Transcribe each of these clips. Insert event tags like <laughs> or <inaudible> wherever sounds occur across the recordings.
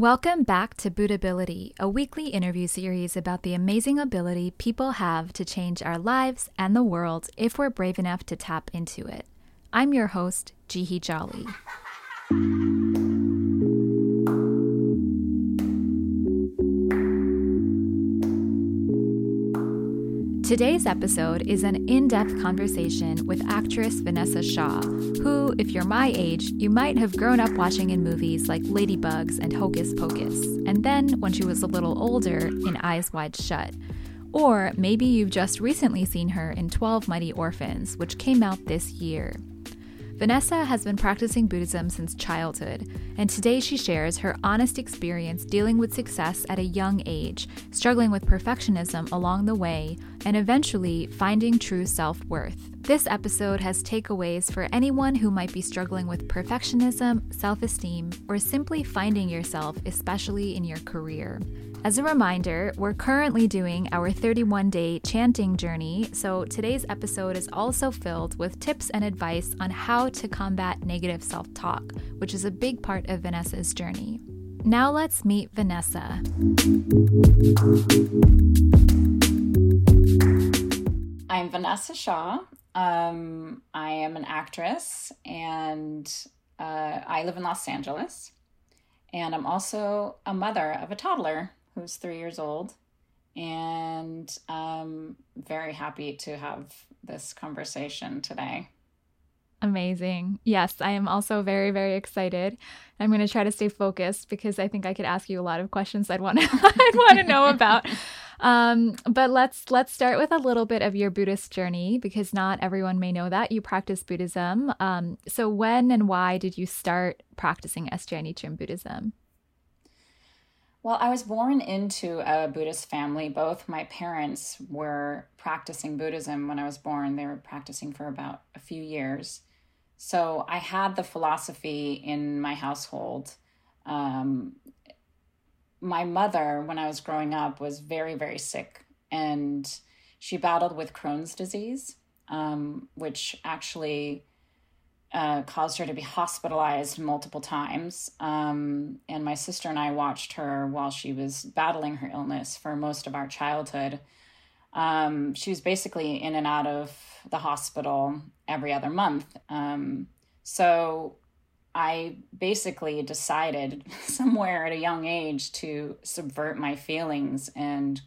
Welcome back to Buddhability, a weekly interview series about the amazing ability people have to change our lives and the world if we're brave enough to tap into it. I'm your host, Jihii Jolly. Today's episode is an in depth conversation with actress Vanessa Shaw, who, if you're my age, you might have grown up watching in movies like Ladybugs and Hocus Pocus, and then when she was a little older, in Eyes Wide Shut. Or maybe you've just recently seen her in 12 Mighty Orphans, which came out this year. Vanessa has been practicing Buddhism since childhood, and today she shares her honest experience dealing with success at a young age, struggling with perfectionism along the way, and eventually finding true self worth. This episode has takeaways for anyone who might be struggling with perfectionism, self esteem, or simply finding yourself, especially in your career. As a reminder, we're currently doing our 31 day chanting journey, so today's episode is also filled with tips and advice on how to combat negative self talk, which is a big part of Vanessa's journey. Now let's meet Vanessa. I'm Vanessa Shaw. Um, I am an actress and uh, I live in Los Angeles. And I'm also a mother of a toddler who's three years old. And I'm very happy to have this conversation today. Amazing. Yes, I am also very, very excited. I'm going to try to stay focused because I think I could ask you a lot of questions I'd want to <laughs> I'd want to know about. <laughs> Um, but let's let's start with a little bit of your Buddhist journey because not everyone may know that you practice Buddhism. Um, so when and why did you start practicing Nichiren Buddhism? Well, I was born into a Buddhist family. Both my parents were practicing Buddhism when I was born. They were practicing for about a few years. So I had the philosophy in my household. Um, my mother, when I was growing up, was very, very sick and she battled with Crohn's disease, um, which actually uh, caused her to be hospitalized multiple times. Um, and my sister and I watched her while she was battling her illness for most of our childhood. Um, she was basically in and out of the hospital every other month. Um, so I basically decided <laughs> somewhere at a young age to subvert my feelings and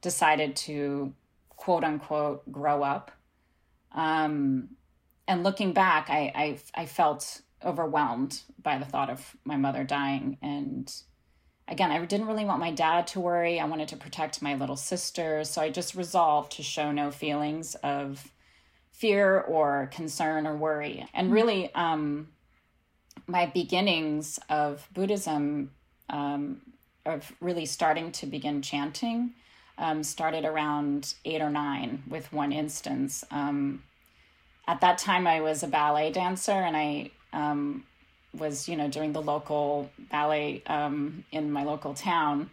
decided to quote unquote grow up. Um, and looking back, I, I, I felt overwhelmed by the thought of my mother dying. And again, I didn't really want my dad to worry. I wanted to protect my little sister. So I just resolved to show no feelings of fear or concern or worry. And really, um, my beginnings of Buddhism, um, of really starting to begin chanting, um, started around eight or nine with one instance. Um, at that time I was a ballet dancer and I um, was, you know, doing the local ballet um, in my local town.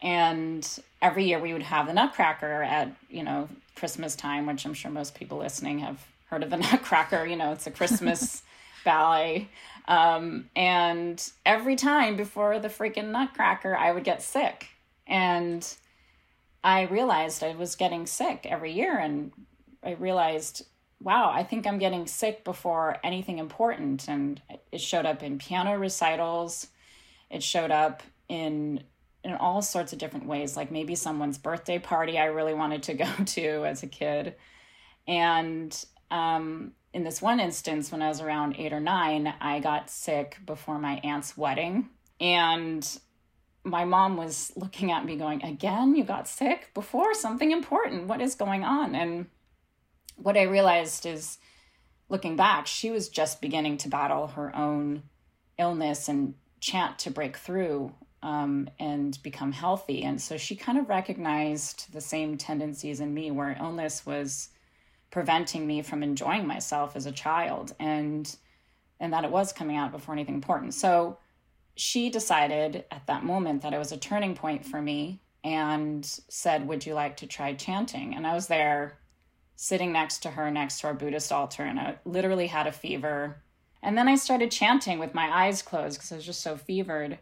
And every year we would have the Nutcracker at, you know, Christmas time, which I'm sure most people listening have heard of the <laughs> Nutcracker. You know, it's a Christmas <laughs> ballet. Um, and every time before the freaking Nutcracker, I would get sick. And I realized I was getting sick every year. And I realized wow, I think I'm getting sick before anything important. And it showed up in piano recitals. It showed up in in all sorts of different ways, like maybe someone's birthday party I really wanted to go <laughs> to as a kid. And um, in this one instance, when I was around eight or nine, I got sick before my aunt's wedding. And my mom was looking at me going, Again, you got sick before something important. What is going on? And what I realized is looking back, she was just beginning to battle her own illness and chant to break through um, and become healthy. And so she kind of recognized the same tendencies in me where illness was preventing me from enjoying myself as a child and and that it was coming out before anything important. So she decided at that moment that it was a turning point for me and said, Would you like to try chanting? And I was there sitting next to her next to our Buddhist altar, and I literally had a fever. And then I started chanting with my eyes closed because I was just so fevered.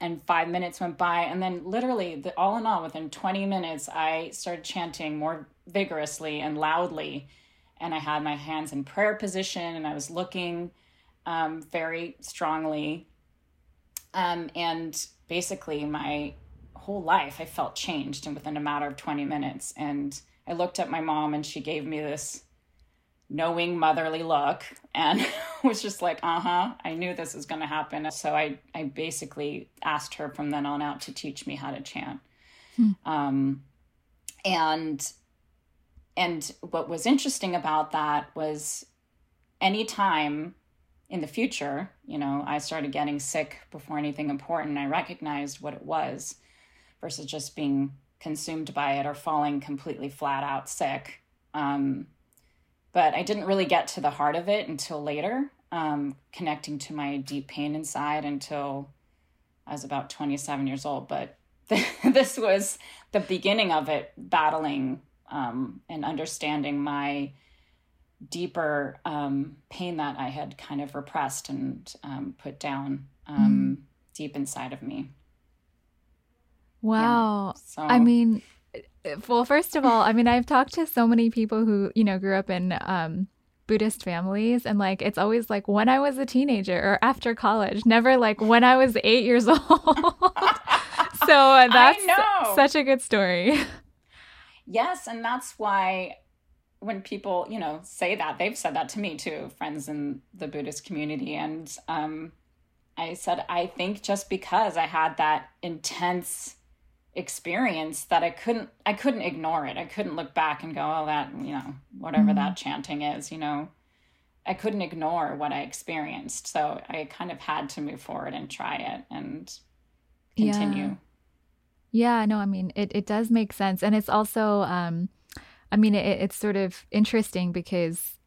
and five minutes went by and then literally the, all in all within 20 minutes i started chanting more vigorously and loudly and i had my hands in prayer position and i was looking um, very strongly um, and basically my whole life i felt changed and within a matter of 20 minutes and i looked at my mom and she gave me this knowing motherly look and <laughs> was just like uh-huh i knew this was going to happen so i i basically asked her from then on out to teach me how to chant hmm. um and and what was interesting about that was anytime in the future you know i started getting sick before anything important i recognized what it was versus just being consumed by it or falling completely flat out sick um but I didn't really get to the heart of it until later, um, connecting to my deep pain inside until I was about 27 years old. But <laughs> this was the beginning of it, battling um, and understanding my deeper um, pain that I had kind of repressed and um, put down mm. deep inside of me. Wow. Yeah, so, I mean, well, first of all, I mean, I've talked to so many people who, you know, grew up in um, Buddhist families, and like it's always like when I was a teenager or after college, never like when I was eight years <laughs> old. so <laughs> uh, that's such a good story. Yes, and that's why when people, you know, say that, they've said that to me too, friends in the Buddhist community. And um, I said, I think just because I had that intense experience that I couldn't I couldn't ignore it. I couldn't look back and go, oh that, you know, whatever mm-hmm. that chanting is, you know. I couldn't ignore what I experienced. So I kind of had to move forward and try it and continue. Yeah, yeah no, I mean it it does make sense. And it's also um I mean it, it's sort of interesting because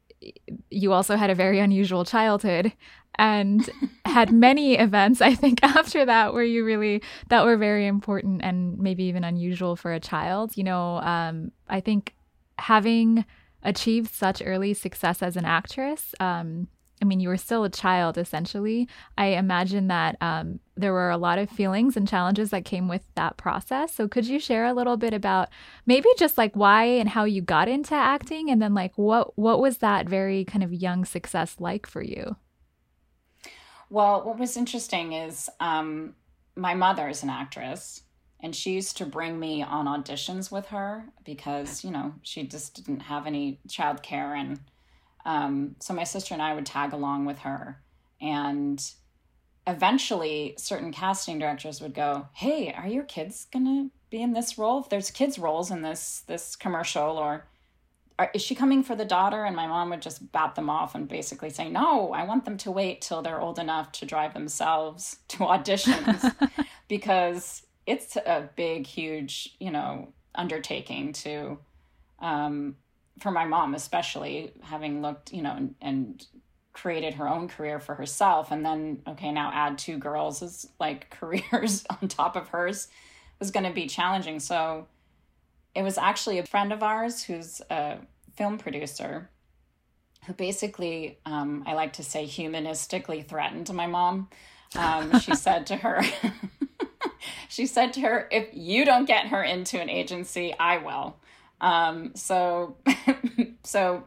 you also had a very unusual childhood and had many <laughs> events i think <laughs> after that where you really that were very important and maybe even unusual for a child. You know um, i think having achieved such early success as an actress um, I mean, you were still a child essentially. I imagine that um, there were a lot of feelings and challenges that came with that process. So, could you share a little bit about maybe just like why and how you got into acting, and then like what what was that very kind of young success like for you? Well, what was interesting is um, my mother is an actress, and she used to bring me on auditions with her because you know she just didn't have any childcare, and um, so my sister and I would tag along with her, and eventually certain casting directors would go, "Hey, are your kids gonna be in this role? If there's kids roles in this this commercial or." are, is she coming for the daughter? And my mom would just bat them off and basically say, no, I want them to wait till they're old enough to drive themselves <laughs> to auditions <laughs> because it's a big, huge, you know, undertaking to, um, for my mom, especially having looked, you know, and, and created her own career for herself. And then, okay, now add two girls as like <laughs> careers on top of hers was going to be challenging. So, it was actually a friend of ours who's a film producer who basically, um, I like to say, humanistically threatened my mom. Um, she <laughs> said to her, <laughs> she said to her, if you don't get her into an agency, I will. Um, so, <laughs> so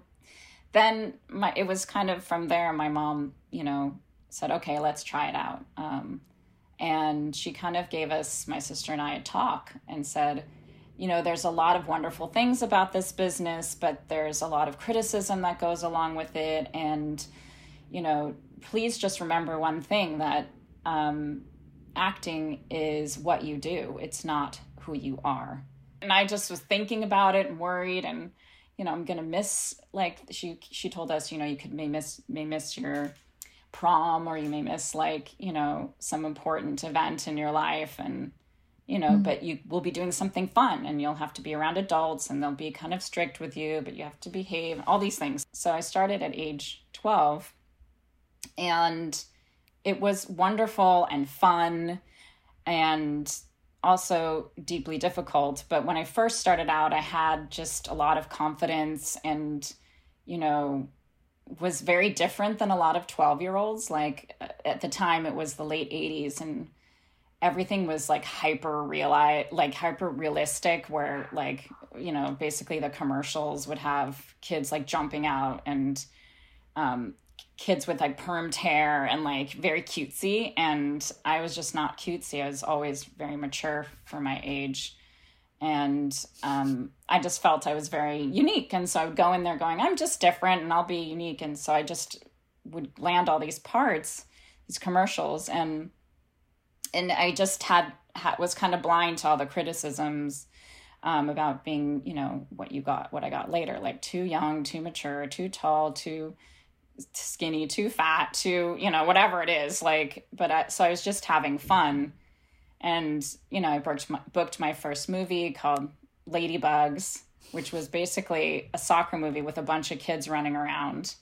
then my, it was kind of from there, my mom, you know, said, okay, let's try it out. Um, and she kind of gave us, my sister and I, a talk and said, you know, there's a lot of wonderful things about this business, but there's a lot of criticism that goes along with it. And, you know, please just remember one thing that um, acting is what you do, it's not who you are. And I just was thinking about it and worried and, you know, I'm gonna miss like she she told us, you know, you could may miss may miss your prom or you may miss like, you know, some important event in your life and you know, mm-hmm. but you will be doing something fun and you'll have to be around adults and they'll be kind of strict with you, but you have to behave, all these things. So I started at age 12 and it was wonderful and fun and also deeply difficult. But when I first started out, I had just a lot of confidence and, you know, was very different than a lot of 12 year olds. Like at the time, it was the late 80s and everything was like hyper real like hyper realistic where like you know basically the commercials would have kids like jumping out and um kids with like permed hair and like very cutesy and i was just not cutesy. I was always very mature for my age and um, i just felt i was very unique and so i would go in there going i'm just different and i'll be unique and so i just would land all these parts these commercials and and I just had, had was kind of blind to all the criticisms um, about being, you know, what you got, what I got later, like too young, too mature, too tall, too skinny, too fat, too, you know, whatever it is. Like, but I, so I was just having fun, and you know, I booked my, booked my first movie called Ladybugs, which was basically a soccer movie with a bunch of kids running around,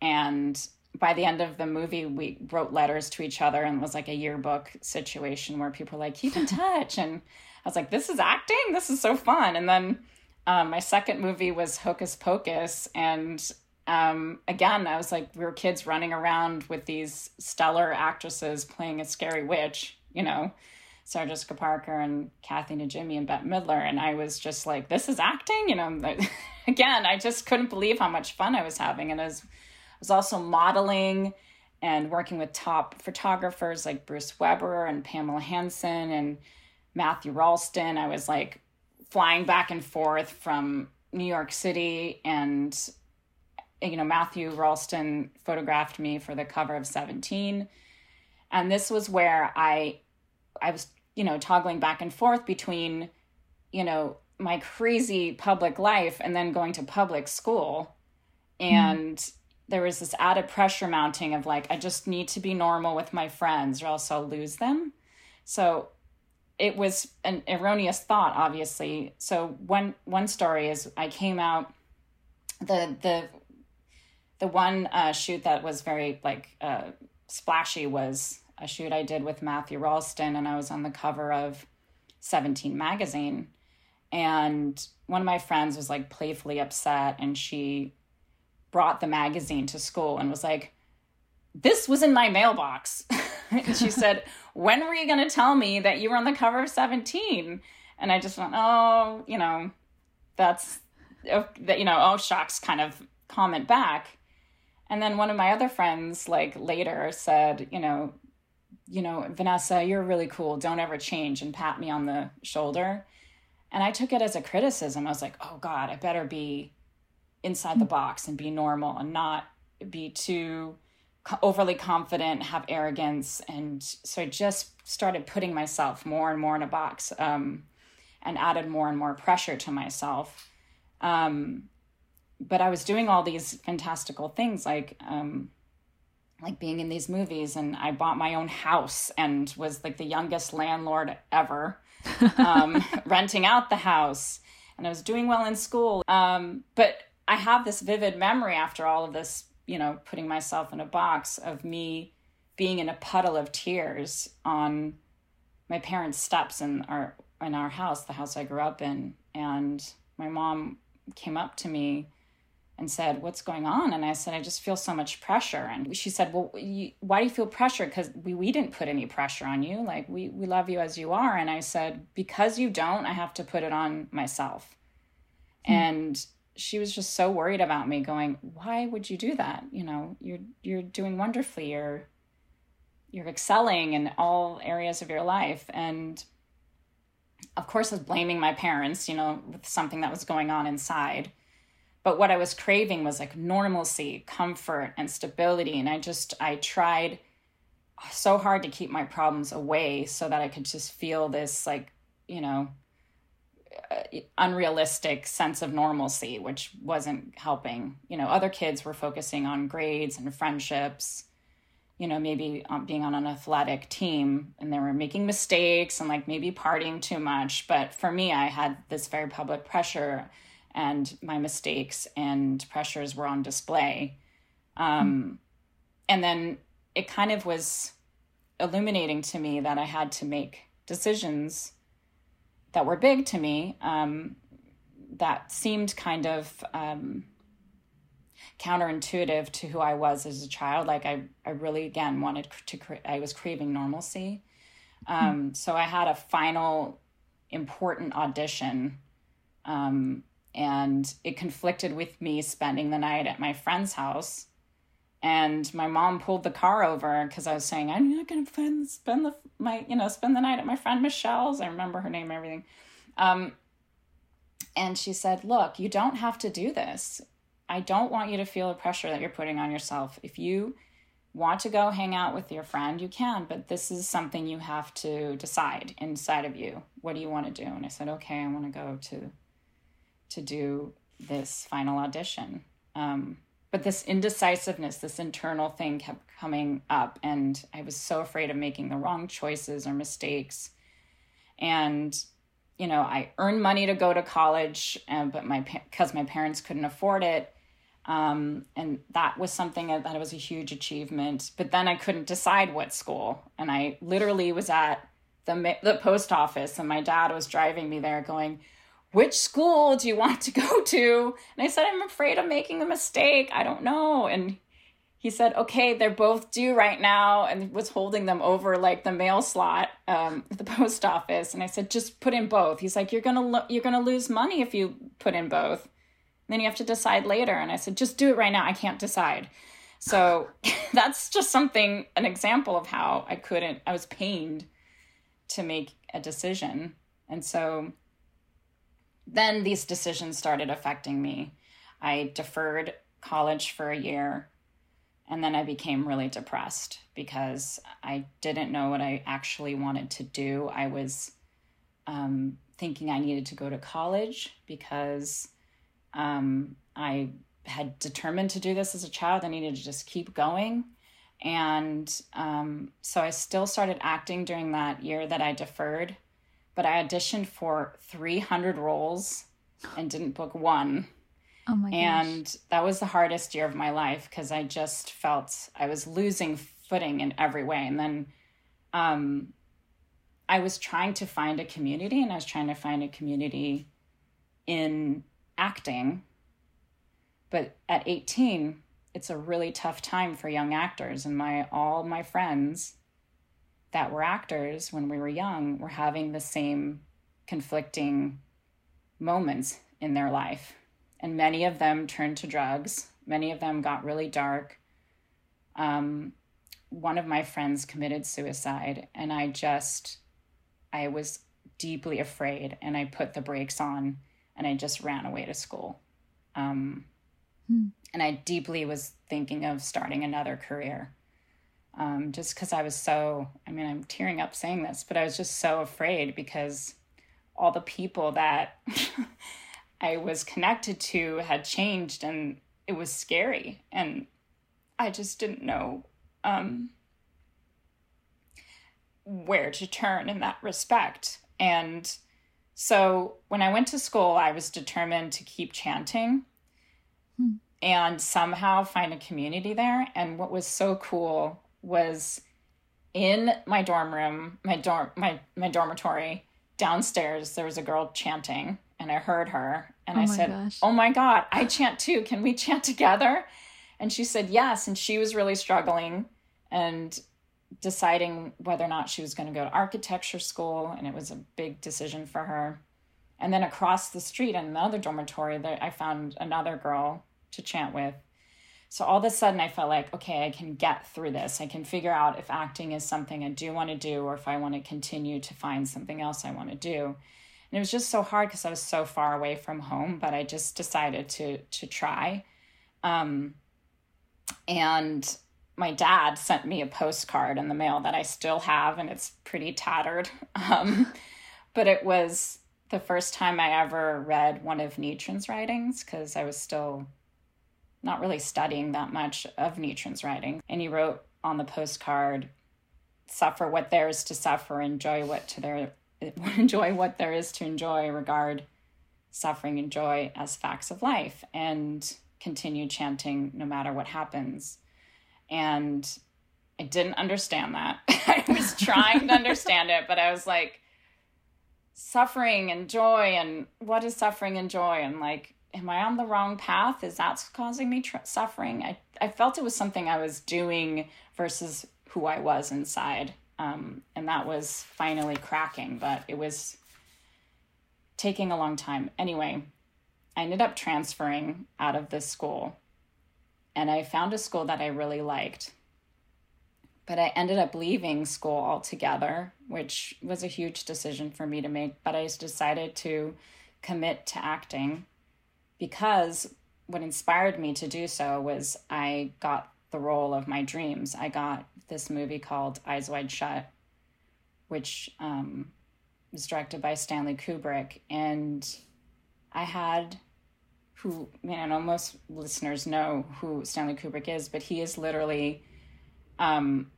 and by the end of the movie, we wrote letters to each other and it was like a yearbook situation where people were like, keep in touch. And I was like, this is acting? This is so fun. And then um, my second movie was Hocus Pocus. And um, again, I was like, we were kids running around with these stellar actresses playing a scary witch, you know, Sarah Jessica Parker and Kathy Najimy and Bette Midler. And I was just like, this is acting, you know. <laughs> again, I just couldn't believe how much fun I was having. And as I was also modeling and working with top photographers like Bruce Weber and Pamela Hanson and Matthew Rolston. I was like flying back and forth from New York City and you know Matthew Rolston photographed me for the cover of 17 and this was where I I was you know toggling back and forth between you know my crazy public life and then going to public school and mm there was this added pressure mounting of like, I just need to be normal with my friends or else I'll lose them. So it was an erroneous thought, obviously. So one one story is I came out the the the one uh, shoot that was very like uh, splashy was a shoot I did with Matthew Rolston, and I was on the cover of Seventeen magazine. And one of my friends was like playfully upset, and she brought the magazine to school and was like, This was in my mailbox. <laughs> and she <laughs> said, When were you going to tell me that you were on the cover of 17? And I just went, Oh, you know, that's, oh, that, you know, oh, shucks kind of comment back. And then one of my other friends, like later, said, You know, you know, Vanessa, you're really cool. Don't ever change and pat me on the shoulder. And I took it as a criticism. I was like, oh God, I better be inside the box and be normal and not be too overly confident, have arrogance. And so I just started putting myself more and more in a box um, and added more and more pressure to myself. Um, but I was doing all these fantastical things like, um, like being in these movies and I bought my own house and was like the youngest landlord ever, <laughs> um, renting out the house and I was doing well in school. Um, but I have this vivid memory after all of this, you know, putting myself in a box of me being in a puddle of tears on my parents' steps in our in our house, the house I grew up in, and my mom came up to me and said, "What's going on?" And I said, "I just feel so much pressure." And she said, "Well, you, why do you feel pressure? Because we we didn't put any pressure on you. Like we we love you as you are." And I said, "Because you don't, I have to put it on myself." Mm. And she was just so worried about me going why would you do that you know you're you're doing wonderfully you're you're excelling in all areas of your life and of course I was blaming my parents you know with something that was going on inside but what i was craving was like normalcy comfort and stability and i just i tried so hard to keep my problems away so that i could just feel this like you know uh, unrealistic sense of normalcy, which wasn't helping. You know, other kids were focusing on grades and friendships, you know, maybe um, being on an athletic team and they were making mistakes and like maybe partying too much. But for me, I had this very public pressure and my mistakes and pressures were on display. Um, mm And then it kind of was illuminating to me that I had to make decisions that were big to me um, that seemed kind of um, counterintuitive to who I was as a child. Like I, I really again wanted to. I was craving normalcy. Um, so I had a final important audition, um, and it conflicted with me spending the night at my friend's house. And my mom pulled the car over because I was saying I'm not going to spend the my you know spend the night at my friend Michelle's. I remember her name everything. Um, and she said, "Look, you don't have to do this. I don't want you to feel the pressure that you're putting on yourself. If you want to go hang out with your friend, you can, but this is something you have to decide inside of you. What do you want to do? And I said, okay, I want to go to to do this final audition. Um, but this indecisiveness, this internal thing kept coming up, and I was so afraid of making the wrong choices or mistakes. And you know, I earned money to go to college, uh, but my because my parents couldn't afford it, um, and that was something that, that was a huge achievement. But then I couldn't decide what school, and I literally was at the the post office, and my dad was driving me there, going, "Which school do you want to go to?" And I said, "I'm afraid of making a mistake. I don't know." And he said, "Okay, they're both due right now," and was holding them over like the mail slot um, at the <laughs> post office. And I said, "Just put in both." He's like, "You're gonna lo- you're gonna lose money if you put in both." then you have to decide later. And I said, just do it right now. I can't decide. So <laughs> that's just something, an example of how I couldn't, I was pained to make a decision. And so then these decisions started affecting me. I deferred college for a year and then I became really depressed because I didn't know what I actually wanted to do. I was um, thinking I needed to go to college because um, I had determined to do this as a child. I needed to just keep going. And um, so I still started acting during that year that I deferred, but I auditioned for 300 roles and didn't book one. Oh my and gosh. that was the hardest year of my life because I just felt I was losing footing in every way. And then um, I was trying to find a community, and I was trying to find a community in acting. But at 18, it's a really tough time for young actors and my all my friends that were actors when we were young were having the same conflicting moments in their life. And many of them turned to drugs. Many of them got really dark. Um, one of my friends committed suicide, and I just, I was deeply afraid, and I put the brakes on and I just ran away to school. Um, hmm. And I deeply was thinking of starting another career. Um, just because I was so, I mean, I'm tearing up saying this, but I was just so afraid because all the people that <laughs> I was connected to had changed and it was scary. And I just didn't know um, where to turn in that respect. And so when I went to school, I was determined to keep chanting hmm. and somehow find a community there. And what was so cool was in my dorm room, my dorm my my dormitory, downstairs there was a girl chanting and I heard her and oh I said, gosh. "Oh my god, I chant too. Can we chant together?" And she said, "Yes." And she was really struggling and deciding whether or not she was going to go to architecture school, and it was a big decision for her. And then across the street in another dormitory, there, I found another girl to chant with. So all of a sudden, I felt like, okay, I can get through this. I can figure out if acting is something I do want to do, or if I want to continue to find something else I want to do. And it was just so hard because I was so far away from home, but I just decided to to try. Um, and my dad sent me a postcard in the mail that I still have, and it's pretty tattered. <laughs> Um, but it was the first time I ever read one of Nichiren's writings because I was still not really studying that much of Nichiren's writing. And he wrote on the postcard, "Suffer what there is to suffer, enjoy what to there, <laughs> enjoy what there is to enjoy. Regard suffering and joy as facts of life, and continue chanting no matter what happens." And I didn't understand that. <laughs> I was <laughs> trying to understand it, but I was like, suffering and joy, and what is suffering and joy? And like, am I on the wrong path? Is that causing me tr- suffering? I, I felt it was something I was doing versus who I was inside. Um, and that was finally cracking, but it was taking a long time. Anyway, I ended up transferring out of this school and I found a school that I really liked. But I ended up leaving school altogether, which was a huge decision for me to make. But I decided to commit to acting because what inspired me to do so was I got the role of my dreams. I got this movie called Eyes Wide Shut, which um, was directed by Stanley Kubrick. And I had who, I know most listeners know who Stanley Kubrick is, but he is literally um,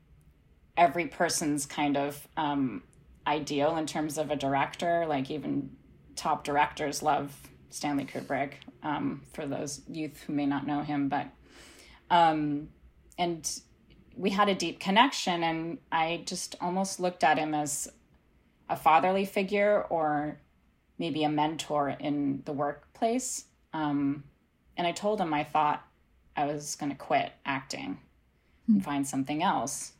every person's kind of um, ideal in terms of a director. Like, even top directors love Stanley Kubrick, um, for those youth who may not know him. But, um, and we had a deep connection, and I just almost looked at him as a fatherly figure or maybe a mentor in the workplace. Um, and I told him I thought I was going to quit acting and find something else.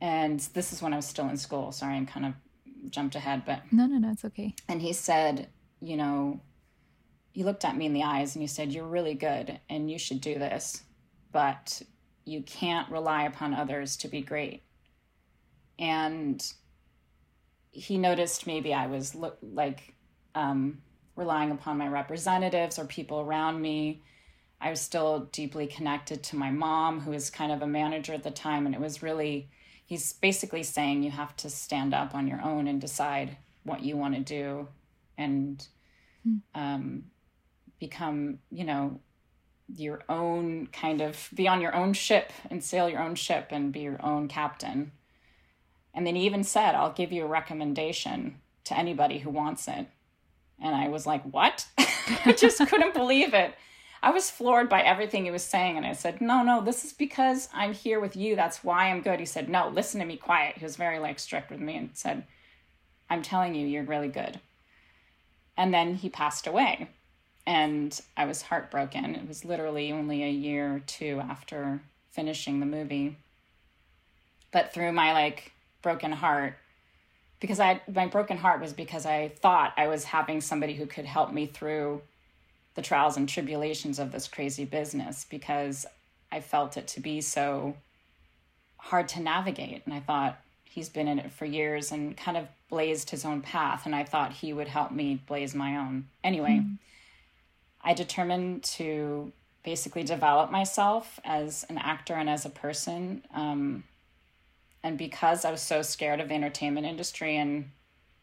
And this is when I was still in school. Sorry, I'm kind of jumped ahead, but no, no, no, it's okay. And he said, you know, he looked at me in the eyes and you said, You're really good and you should do this, but you can't rely upon others to be great. And he noticed maybe I was like um, relying upon my representatives or people around me. I was still deeply connected to my mom, who was kind of a manager at the time. And it was really, he's basically saying you have to stand up on your own and decide what you want to do and um, become, you know, your own kind of be on your own ship and sail your own ship and be your own captain. And then he even said, I'll give you a recommendation to anybody who wants it. And I was like, What? <laughs> I just <laughs> couldn't believe it. I was floored by everything he was saying. And I said, No, no, this is because I'm here with you. That's why I'm good. He said, No, listen to me quiet. He was very like strict with me and said, I'm telling you, you're really good. And then he passed away. And I was heartbroken. It was literally only a year or two after finishing the movie. But through my like broken heart, because I my broken heart was because I thought I was having somebody who could help me through the trials and tribulations of this crazy business because I felt it to be so hard to navigate and I thought he's been in it for years and kind of blazed his own path and I thought he would help me blaze my own. Anyway, mm. I determined to basically develop myself as an actor and as a person um, and because I was so scared of the entertainment industry and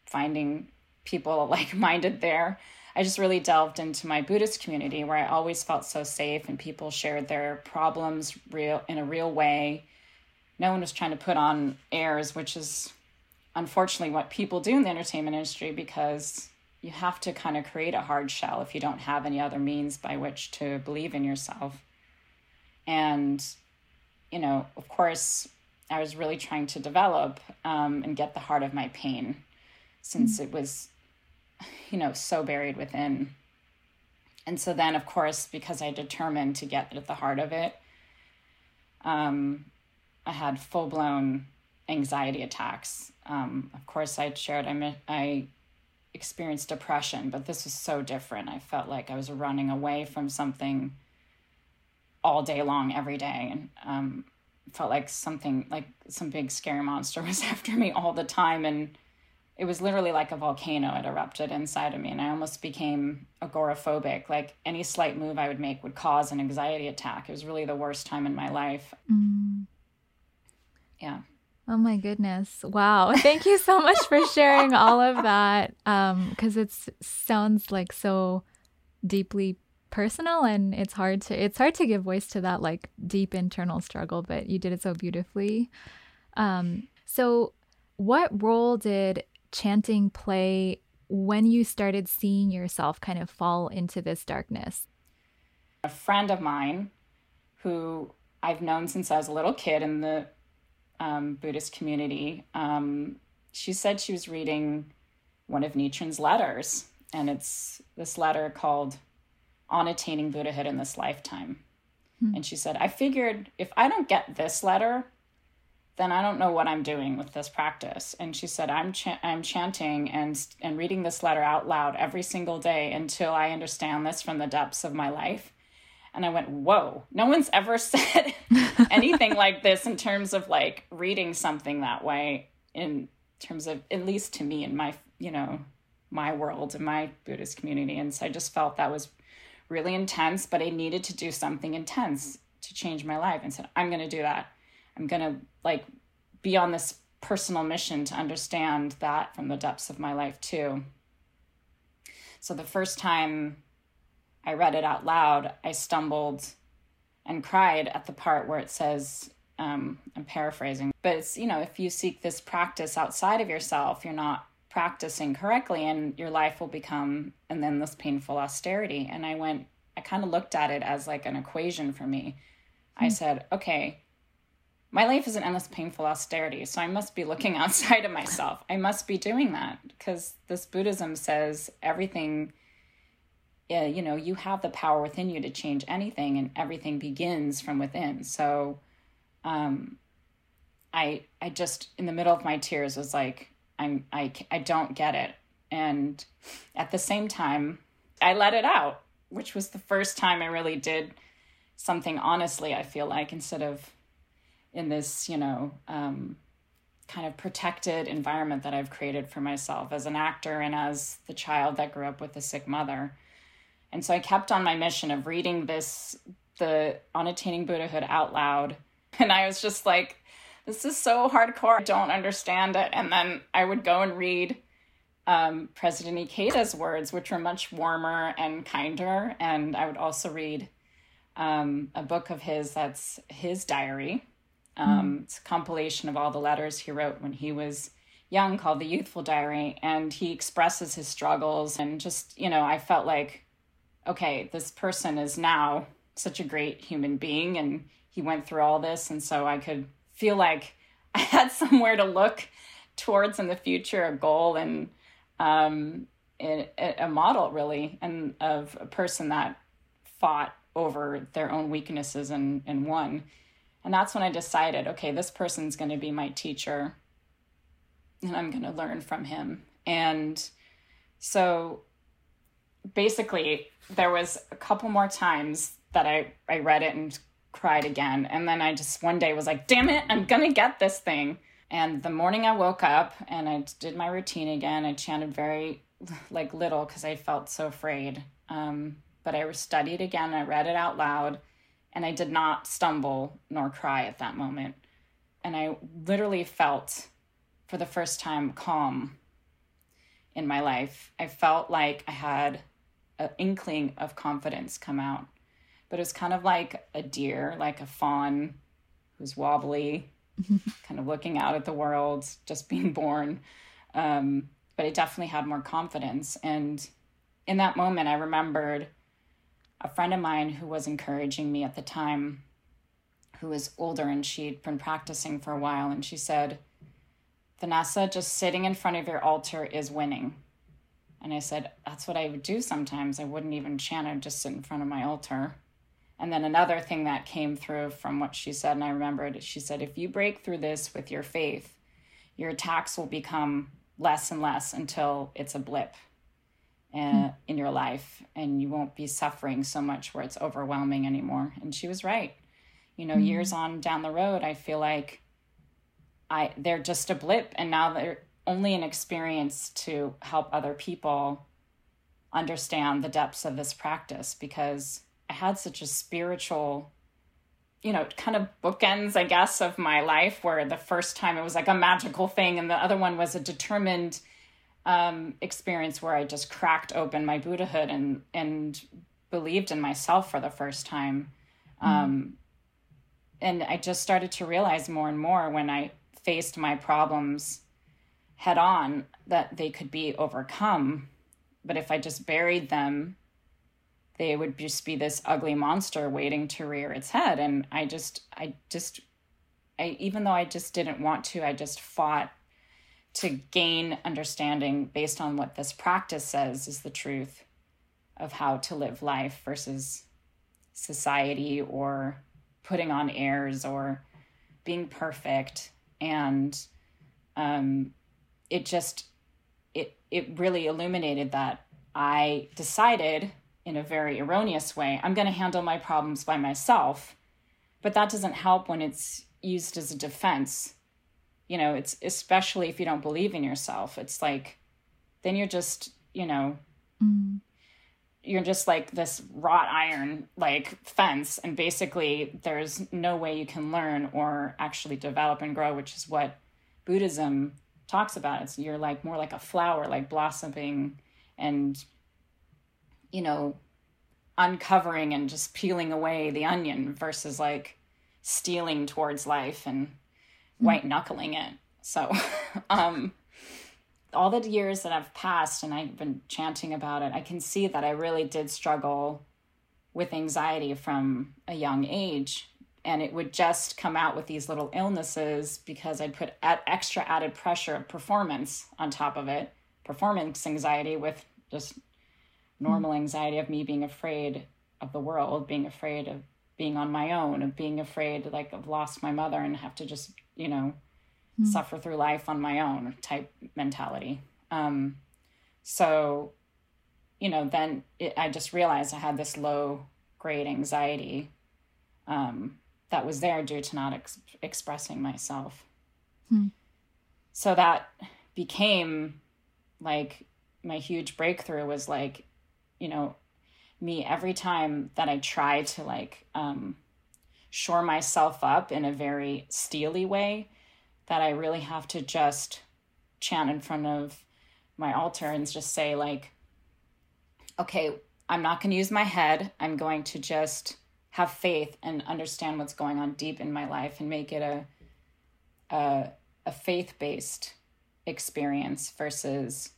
finding people <laughs> like minded there, I just really delved into my Buddhist community where I always felt so safe and people shared their problems real in a real way. No one was trying to put on airs, which is unfortunately what people do in the entertainment industry because you have to kind of create a hard shell if you don't have any other means by which to believe in yourself. And, you know, of course, I was really trying to develop um, and get the heart of my pain since mm-hmm. it was, you know, so buried within. And so then, of course, because I determined to get at the heart of it, um, I had full blown anxiety attacks. Um, of course, I shared I, I experienced depression, but this was so different. I felt like I was running away from something all day long, every day. And um, felt like something like some big scary monster <laughs> was after me all the time and it was literally like a volcano had erupted inside of me and i almost became agoraphobic like any slight move i would make would cause an anxiety attack it was really the worst time in my life mm. yeah oh my goodness. Wow. Thank you so much for sharing all of that um because it sounds like so deeply personal and it's hard to it's hard to give voice to that like deep internal struggle but you did it so beautifully. Um so what role did chanting play when you started seeing yourself kind of fall into this darkness? A friend of mine who i've known since i was a little kid in the um, buddhist community um, she said she was reading one of nichiren's letters and it's this letter called on attaining Buddhahood in this lifetime. Hmm. And she said, I figured if I don't get this letter, then I don't know what I'm doing with this practice. And she said, I'm, ch- I'm chanting and, and reading this letter out loud every single day until I understand this from the depths of my life. And I went, whoa, no one's ever <laughs> said anything like this in terms of like reading something that way, in terms of, at least to me, in my, you know, my world, in my Buddhist community. And so I just felt that was really intense, but I needed to do something intense to change my life and said, I'm going to do that. I'm going to like be on this personal mission to understand that from the depths of my life too. So the first time I read it out loud, I stumbled and cried at the part where it says, um, I'm paraphrasing, but it's, you know, if you seek this practice outside of yourself, you're not practicing correctly and your life will become and then this painful austerity. And I went, I kind of looked at it as like an equation for me. Mm-hmm. I hmm. said, okay, my life is an endless painful austerity so i must be looking <laughs> outside of myself i must be doing that because this buddhism says everything uh, you know you have the power within you to change anything and everything begins from within so um i i just in the middle of my tears was like i'm i i don't get it and at the same time i let it out which was the first time i really did something honestly i feel like instead of in this, you know, um, kind of protected environment that I've created for myself as an actor and as the child that grew up with a sick mother. And so I kept on my mission of reading this, the On Attaining Buddhahood out loud. <laughs> And I was just like, this is so hardcore. I don't understand it. And then I would go and read um, President Ikeda's words, which were much warmer and kinder. And I would also read um, a book of his that's his diary, um, it's a compilation of all the letters he wrote when he was young called The Youthful Diary. And he expresses his struggles. And just, you know, I felt like, okay, this person is now such a great human being. And he went through all this. And so I could feel like <laughs> I had somewhere to look towards in the future, a goal and um, a model, really, and of a person that fought over their own weaknesses and, and won. And that's when I decided okay, this person's going to be my teacher and I'm going to learn from him. And so basically, there was a couple more times that I, I read it and cried again. And then I just one day was like, damn it, I'm going to get this thing. And the morning I woke up and I did my routine again, I chanted very <laughs> like little because I felt so afraid. Um, but I studied again, I read it out loud and I did not stumble nor cry at that moment. And I literally felt for the first time calm in my life. I felt like I had an inkling of confidence come out. But it was kind of like a deer, like a fawn who's wobbly, <laughs> kind of looking out at the world, just being born. Um, but it definitely had more confidence. And in that moment, I remembered a friend of mine who was encouraging me at the time, who was older and she'd been practicing for a while, and she said, Vanessa, just sitting in front of your altar is winning. And I said, That's what I would do sometimes. I wouldn't even chant, I'd just sit in front of my altar. And then another thing that came through from what she said, and I remembered, she said, If you break through this with your faith, your attacks will become less and less until it's a blip uh, in your life and you won't be suffering so much where it's overwhelming anymore and she was right you know mm-hmm. years on down the road i feel like i they're just a blip and now they're only an experience to help other people understand the depths of this practice because i had such a spiritual you know kind of bookends i guess of my life where the first time it was like a magical thing and the other one was a determined um, experience where I just cracked open my Buddhahood and and believed in myself for the first time. Mm. Um, and I just started to realize more and more when I faced my problems head on that they could be overcome. But if I just buried them, they would just be this ugly monster waiting to rear its head. And I just, I just, I, even though I just didn't want to, I just fought to gain understanding based on what this practice says is the truth of how to live life versus society or putting on airs or being perfect and um, it just it it really illuminated that I decided in a very erroneous way I'm going to handle my problems by myself, but that doesn't help when it's used as a defense. You know, it's especially if you don't believe in yourself. It's like then you're just you know. Mm you're just like this wrought iron like fence and basically there's no way you can learn or actually develop and grow which is what buddhism talks about it's you're like more like a flower like blossoming and you know uncovering and just peeling away the onion versus like stealing towards life and hmm. white knuckling it so <laughs> um all the years that have passed and I've been chanting about it, I can see that I really did struggle with anxiety from a young age. And it would just come out with these little illnesses because I'd put extra added pressure of performance on top of it. Performance anxiety with just normal anxiety of me being afraid of the world, being afraid of being on my own, of being afraid like I've lost my mother and have to just, you know, mm. suffer through life on my own type mentality. Um, so, you know, then it, I just realized I had this low grade anxiety um, that was there due to not ex- expressing myself. Mm. So that became like my huge breakthrough was like, you know, me every time that I try to like um, shore myself up in a very steely way, that I really have to just chant in front of my altar and just say, like, okay, I'm not going to use my head. I'm going to just have faith and understand what's going on deep in my life and make it a a, a faith based experience versus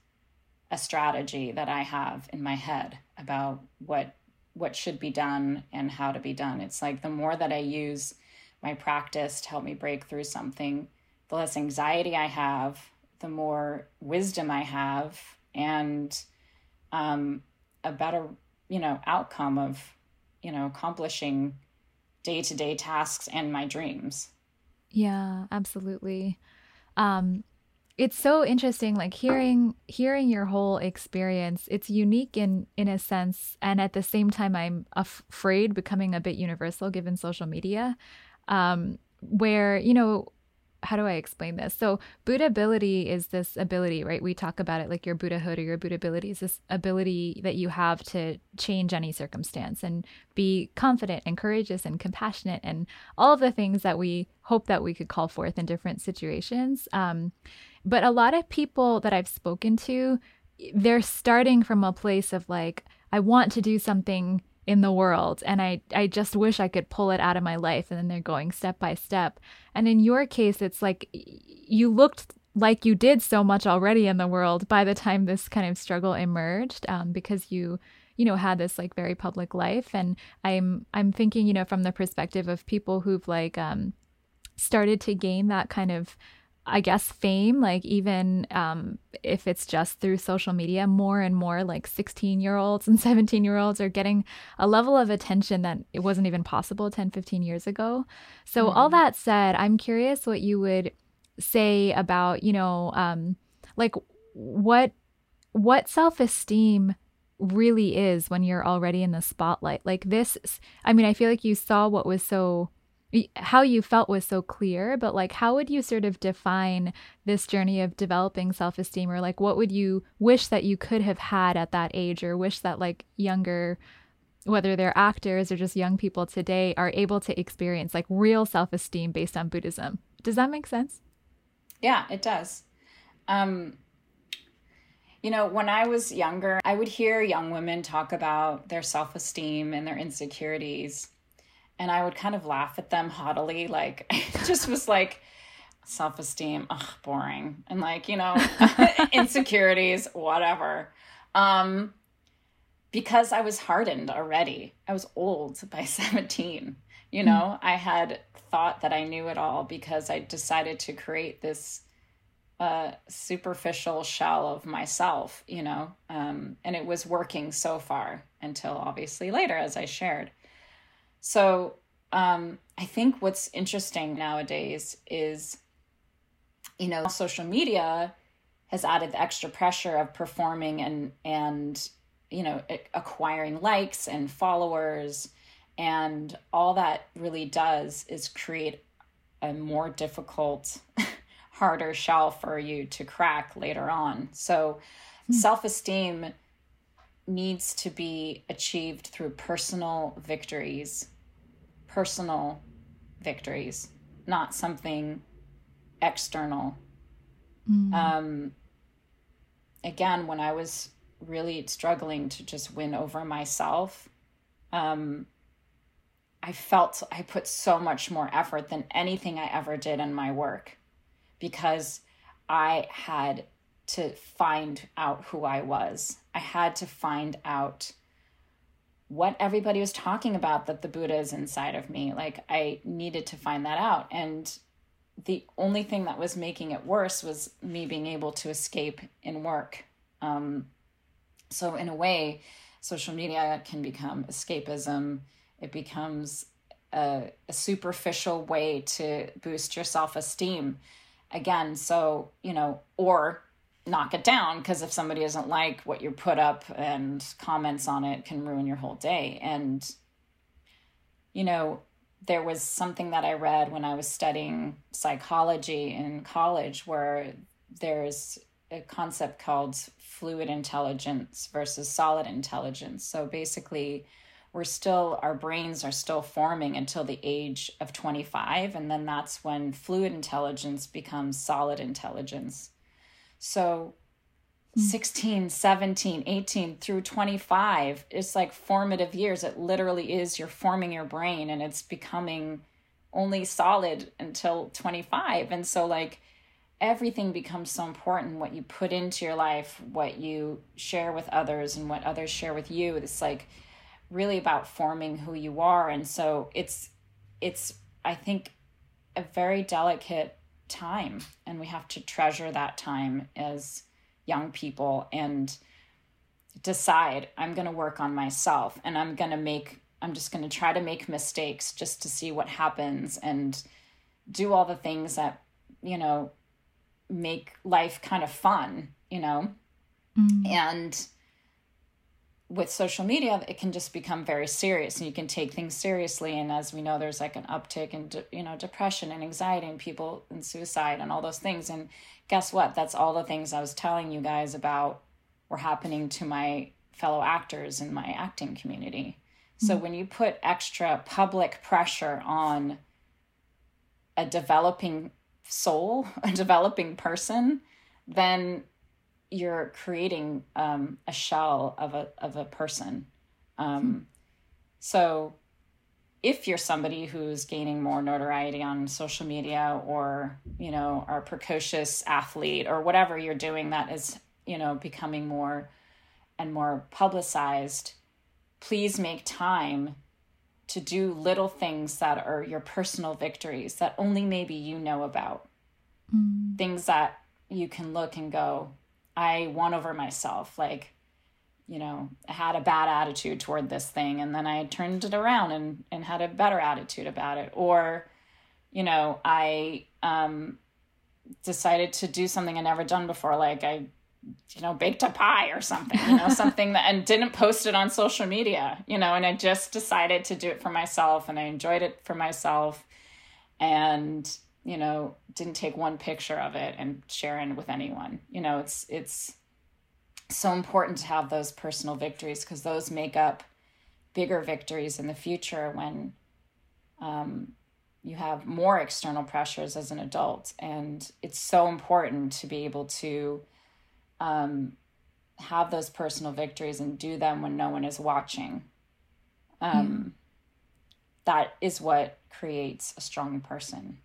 a strategy that I have in my head about what what should be done and how to be done. It's like the more that I use my practice to help me break through something, the less anxiety I have, the more wisdom I have, and um, a better, you know, outcome of, you know, accomplishing day to day tasks and my dreams. Yeah, absolutely. Um, it's so interesting like hearing hearing your whole experience it's unique in in a sense and at the same time i'm afraid becoming a bit universal given social media um where you know how do I explain this? So, Buddhability is this ability, right? We talk about it like your Buddhahood or your Buddhability is this ability that you have to change any circumstance and be confident and courageous and compassionate and all of the things that we hope that we could call forth in different situations. Um, but a lot of people that I've spoken to, they're starting from a place of like, I want to do something in the world and I I just wish I could pull it out of my life and then they're going step by step. And in your case it's like you looked like you did so much already in the world by the time this kind of struggle emerged um, because you you know had this like very public life and i'm i'm thinking you know from the perspective of people who've like um started to gain that kind of I guess fame, like even um, if it's just through social media, more and more like 16 year olds and <laughs> 17 year olds are getting a level of attention that it wasn't even possible 10, 15 years ago. So, mm-hmm. all that said, I'm curious what you would say about, you know, um, like what what self esteem really is when you're already in the spotlight. Like this, I mean, I feel like you saw what was so how you felt was so clear, but like, how would you sort of define this journey of developing self esteem, or like, what would you wish that you could have had at that age, or wish that like younger, whether they're actors or just young people today, are able to experience like real self esteem based on Buddhism? Does that make sense? Yeah, it does. Um, you know, when I was younger, I would hear young women talk about their self esteem and their insecurities and I would kind of laugh at them haughtily. Like, <laughs> it just was like self esteem, ugh, boring. And like, you know, <laughs> insecurities, whatever. Um, because I was hardened already. I was old by <laughs> 17. You know, mm. I had thought that I knew it all because I decided to create this uh, superficial shell of myself, you know, um, and it was working so far until obviously later, as I shared. So um, I think what's interesting nowadays is you know, social media has added the extra pressure of performing and and you know acquiring likes and followers. And all that really does is create a more difficult <laughs> harder shell for you to crack later on. So mm. self-esteem needs to be achieved through personal victories personal victories not something external mm. um again when i was really struggling to just win over myself um i felt i put so much more effort than anything i ever did in my work because i had to find out who i was i had to find out what everybody was talking about that the buddha is inside of me like i needed to find that out and the only thing that was making it worse was me being able to escape in work um, so, in a way, social media can become escapism. It becomes a, a superficial way to boost your self esteem. Again, so, you know, or knock it down because if somebody doesn't like what you put up and comments on it can ruin your whole day. And, you know, there was something that I read when I was studying psychology in college where there's a concept called fluid intelligence versus solid intelligence. So basically, we're still, our brains are still forming until the age of 25. And then that's when fluid intelligence becomes solid intelligence. So mm. 16, 17, 18 through 25, it's like formative years. It literally is you're forming your brain and it's becoming only solid until 25. And so, like, everything becomes so important what you put into your life what you share with others and what others share with you it's like really about forming who you are and so it's it's i think a very delicate time and we have to treasure that time as young people and decide i'm going to work on myself and i'm going to make i'm just going to try to make mistakes just to see what happens and do all the things that you know make life kind of fun, you know? Mm. And with social media, it can just become very serious and you can take things seriously. And as we know, there's like an uptick in, de- you know, depression and anxiety and people and suicide and all those things. And guess what? That's all the things I was telling you guys about were happening to my fellow actors in my acting community. Mm. So when you put extra public pressure on a developing soul, <laughs> a developing person, then you're creating um, a shell of a of a person. Um, hmm. So, if you're somebody who's gaining more notoriety on social media, or you know, are a precocious athlete, or whatever you're doing that is you know becoming more and more publicized, please make time to do little things that are your personal victories that only maybe you know about. Mm. Things that you can look and go, I won over myself. Like, you know, I had a bad attitude toward this thing and then I turned it around and, and had a better attitude about it. Or, you know, I um, decided to do something I never done before. Like I you know, baked a pie or something, you know, <laughs> something that, and didn't post it on social media, you know, and I just decided to do it for myself and I enjoyed it for myself and, you know, didn't take one picture of it and share it with anyone. You know, it's, it's so important to have those personal victories because those make up bigger victories in the future when, um, you have more external pressures as an adult and it's so important to be able to um, have those personal victories and do them when no one is watching. Um, That is what creates a strong person.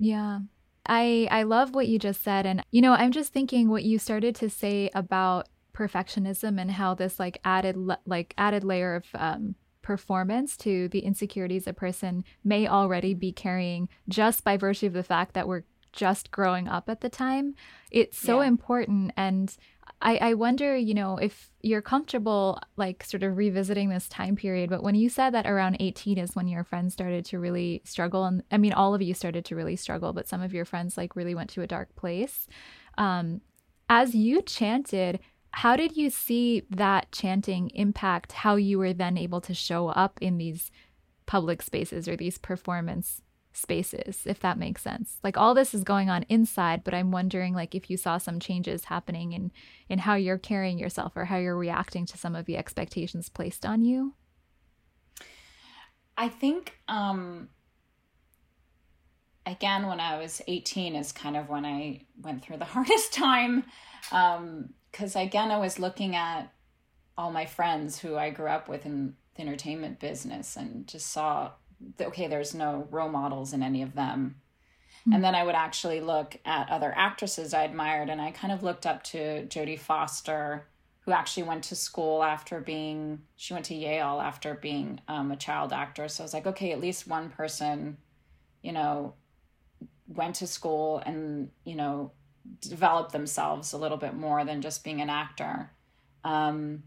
Yeah. I I love what you just said and you know, I'm just thinking what you started to say about perfectionism and how this like added like added layer of um performance to the insecurities a person may already be carrying just by virtue of the fact that we're just growing up at the time. It's so yeah. important. And I, I wonder, you know, if you're comfortable like sort of revisiting this time period, but when you said that around 18 is when your friends started to really struggle, and I mean, all of you started to really struggle, but some of your friends like really went to a dark place. Um, as you chanted, how did you see that chanting impact how you were then able to show up in these public spaces or these performance spaces if that makes sense. Like all this is going on inside but i'm wondering like if you saw some changes happening in in how you're carrying yourself or how you're reacting to some of the expectations placed on you? I think um again when i was 18 is kind of when i went through the <laughs> hardest time um because again i was looking at all my friends who i grew up with in the entertainment business and just saw okay, there's no role models in any of them. Mm-hmm. And then I would actually look at other actresses I admired, and I kind of looked up to Jodie Foster, who actually went to school after being, she went to Yale after being um, a child actor. So I was like, okay, at least one person, you know, went to school and, you know, developed themselves a little bit more than just being an actor. Um,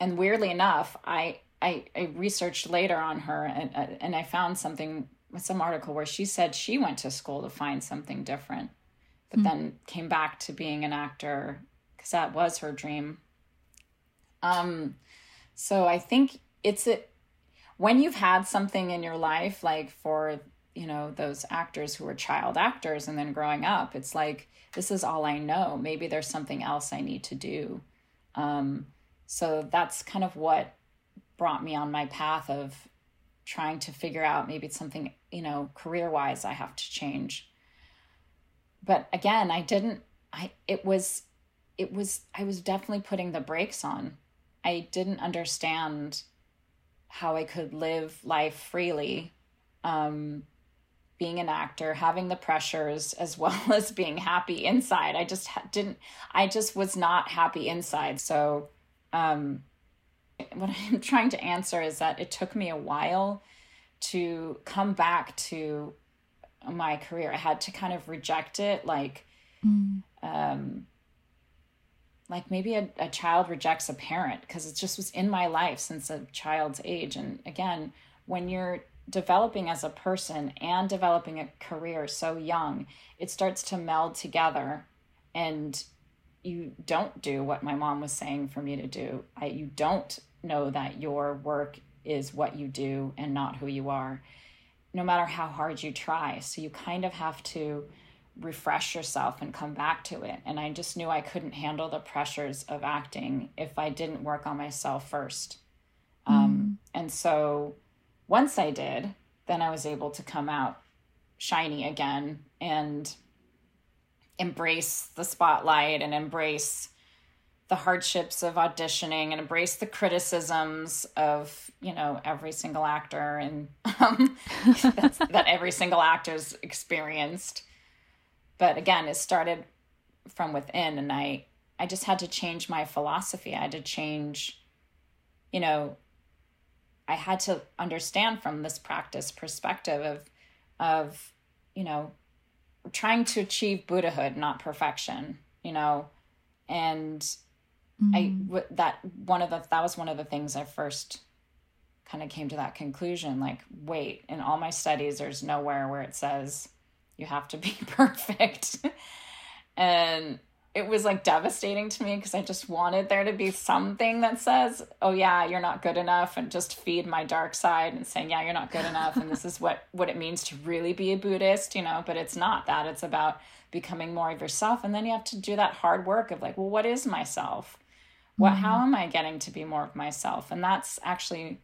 and weirdly enough, I I, I researched later on her and, uh, and I found something, some article where she said she went to school to find something different, but mm-hmm. then came back to being an actor because that was her dream. Um, so I think it's a, when you've had something in your life, like for, you know, those actors who were child actors and then growing up, it's like, this is all I know. Maybe there's something else I need to do. Um, so that's kind of what brought me on my path of trying to figure out maybe it's something, you know, career wise I have to change. But again, I didn't, I, it was, it was, I was definitely putting the brakes on. I didn't understand how I could live life freely. Um, being an actor, having the pressures <laughs> as well as being happy inside. I just ha- didn't, I just was not happy inside. So, um, what <laughs> I'm trying to answer is that it took me a while to come back to my career. I had to kind of reject it like mm. um like maybe a, a child rejects a parent because it just was in my life since a child's age. And again, when you're developing as a person and developing a career so young, it starts to meld together and you don't do what my mom was saying for me to do. I, you don't know that your work is what you do and not who you are, no matter how hard you try. So you kind of have to refresh yourself and come back to it. And I just knew I couldn't handle the pressures of acting if I didn't work on myself first. Mm. Um, and so once I did, then I was able to come out shiny again and embrace the spotlight and embrace the hardships of auditioning and embrace the criticisms of you know every single actor and um, <laughs> that every single actor's experienced. But again it started from within and i i just had to change my philosophy. I had to change you know i had to understand from this practice perspective of of you know trying to achieve buddhahood not perfection you know? And mm-hmm. I that one of the that was one of the things I first kind of came to that conclusion like wait in all my studies there's nowhere where it says you have to be <laughs> perfect and it was like devastating to me because I just wanted there to be something that says, "Oh yeah, you're not good enough," and just feed my dark side and saying, "Yeah, you're not good enough," and this is what what it means to really be a Buddhist, you know. But it's not that; it's about becoming more of yourself, and then you have to do that hard work of like, well, what is myself? What how mm-hmm. am i getting to be more of myself and that's actually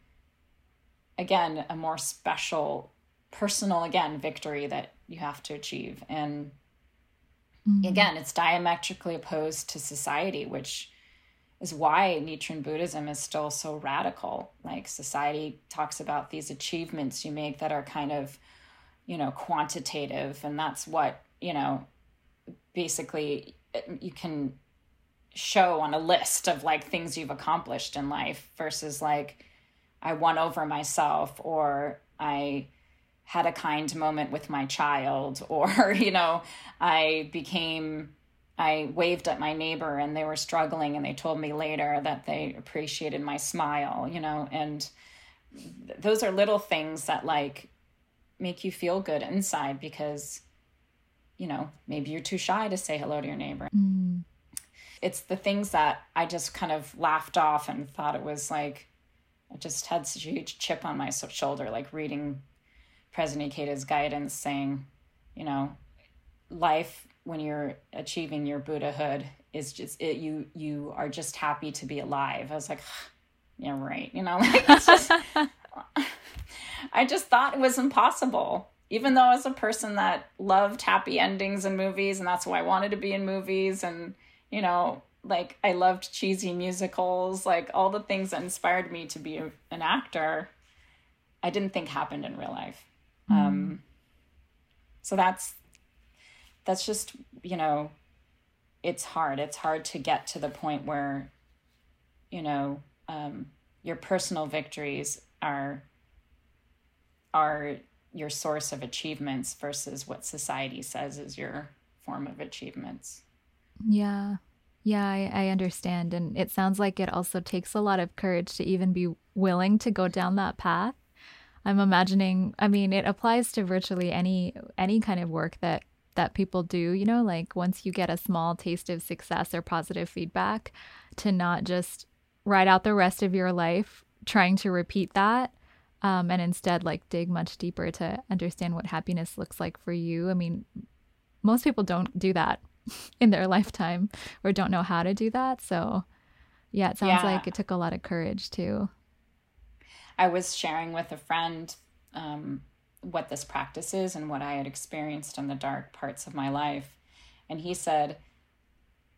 again a more special personal again victory that you have to achieve and mm-hmm. again it's diametrically opposed to society which is why Nichiren Buddhism is still so radical. Like society talks about these achievements you make that are kind of, you know, quantitative, and that's what you know. Basically, you can show on a list of like things you've accomplished in life versus like I won over myself or I had a kind moment with my child <laughs> or you know I became I waved at my neighbor and they were struggling and they told me later that they appreciated my smile, you know, and th- those are little things that like make you feel good inside because you know, maybe you're too shy to say hello to your neighbor. Mm. It's the things that I just kind of laughed off and thought it was like I just had such a huge chip on my shoulder like reading President Ikeda's guidance saying, you know, life when you're achieving your Buddhahood is just it, you you are just happy to be alive. I was like, yeah, right. You know, <laughs> like it's just I just thought it was impossible. Even though I was a person that loved happy endings in movies and that's why I wanted to be in movies and you know, like I loved cheesy musicals, like all the things that inspired me to be a, an actor, I didn't think happened in real life. Mm. Um so that's that's just you know it's hard it's hard to get to the point where you know um, your personal victories are are your source of achievements versus what society says is your form of achievements yeah yeah I, I understand and it sounds like it also takes a lot of courage to even be willing to go down that path i'm imagining i mean it applies to virtually any any kind of work that that people do, you know, like once you get a small taste of success or positive feedback, to not just write out the rest of your life trying to repeat that. Um, and instead, like, dig much deeper to understand what happiness looks like for you. I mean, most people don't do that <laughs> in their lifetime or don't know how to do that. So, yeah, it sounds yeah. like it took a lot of courage too. I was sharing with a friend um, what this practice is and what I had experienced in the dark parts of my life. And he said,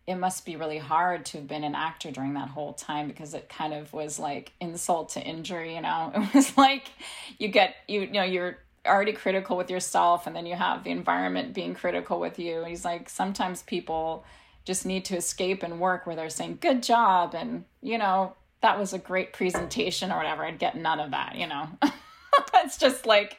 it must be really hard to have been an actor during that whole time because it kind of was like insult to injury, you know? <laughs> It was like you get, you, you know, you're already critical with yourself and then you have the environment being critical with you. he's like, sometimes people just need to escape and work where they're saying, good job. And, you know, that was a great presentation or whatever. I'd get none of that, you know? <laughs> it's just like,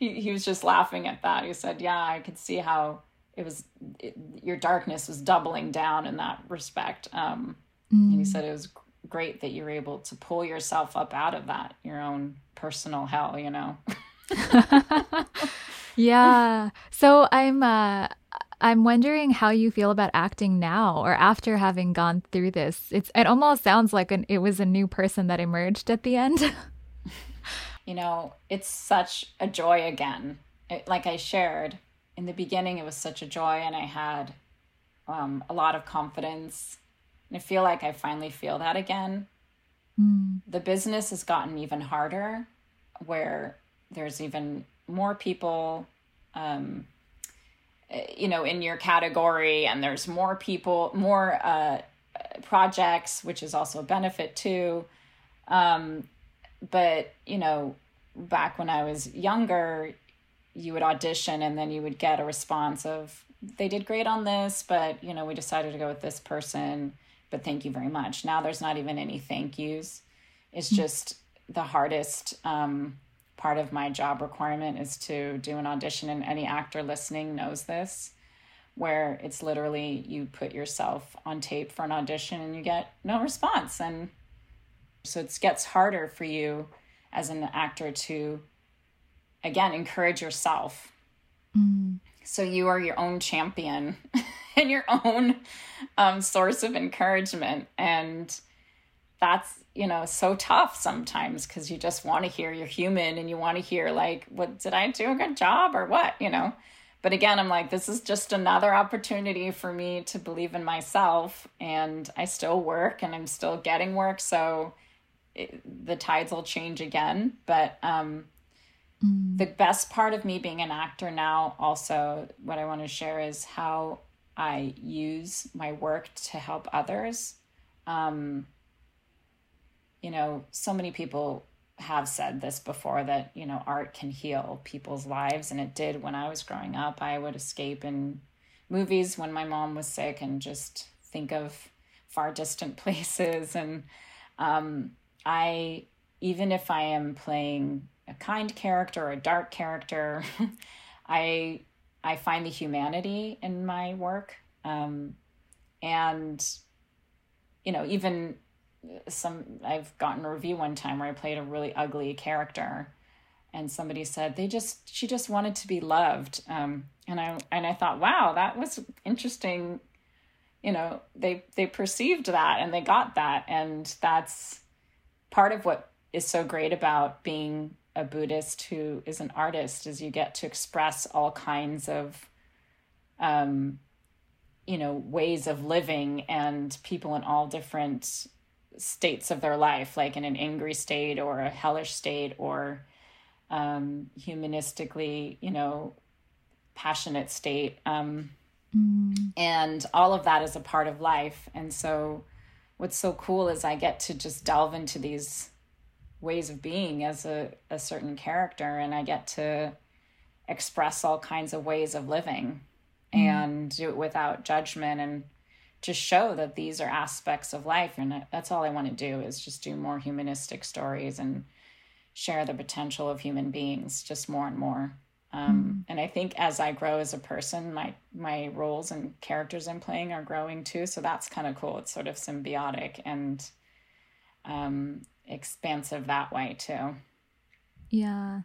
he, he was just laughing at that. He said, "Yeah, I could see how it was it, your darkness was doubling down in that respect." Um, mm. And he mm. said it was great that you were able to pull yourself up out of that, your own personal hell, you know. <laughs> <laughs> yeah. So I'm uh I'm wondering how you feel about acting now or after having gone through this. It's it almost sounds like an it was a new person that emerged at the end. <laughs> you know, it's such a joy again. It, like I shared in the beginning, it was such a joy, and I had um, a lot of confidence. And I feel like I finally feel that again. Mm. The business has gotten even harder, where there's even more people, um, you know, in your category, and there's more people, more uh, projects, which is also a benefit too. Um, but you know back when i was younger you would audition and then you would get a response of they did great on this but you know we decided to go with this person but thank you very much now there's not even any thank yous it's hmm. just the hardest um, part of my job requirement is to do an audition and any actor listening knows this where it's literally you put yourself on tape for an audition and you get no response and so it gets harder for you as an actor to, again, encourage yourself. Mm. So you are your own champion <laughs> and your own um, source of encouragement. And that's, you know, so tough sometimes because you just want to hear you're human and you want to hear, like, what did I do a good job or what, you know? But again, I'm like, this is just another opportunity for me to believe in myself. And I still work and I'm still getting work. So, it, the tides will change again. But um, mm. the best part of me being an actor now, also, what I want to share is how I use my work to help others. Um, you know, so many people have said this before that, you know, art can heal people's lives. And it did when I was growing up. I would escape in movies when my mom was sick and just think of far distant <laughs> places. And um, I even if I am playing a kind character or a dark character, <laughs> I I find the humanity in my work. Um, and you know even some i've gotten a review one time where i played a really ugly character and somebody said they just she just wanted to be loved. Um, and i and i thought wow that was interesting. You know they they perceived that and they got that. And that's part of what is so great about being a buddhist who is an artist is you get to express all kinds of um you know ways of living and people in all different states of their life like in an angry state or a hellish state or um humanistically you know passionate state um Mm. And all of that is a part of life. And so, what's so cool is I get to just delve into these ways of being as a, a certain character, and I get to express all kinds of ways of living mm. and do it without judgment and to show that these are aspects of life. And that's all I want to do is just do more humanistic stories and share the potential of human beings just more and more. Um, mm. And I think as I grow as a person, my my roles and characters I'm playing are growing too. So that's kind of cool. It's sort of symbiotic and um, expansive that way too. Yeah,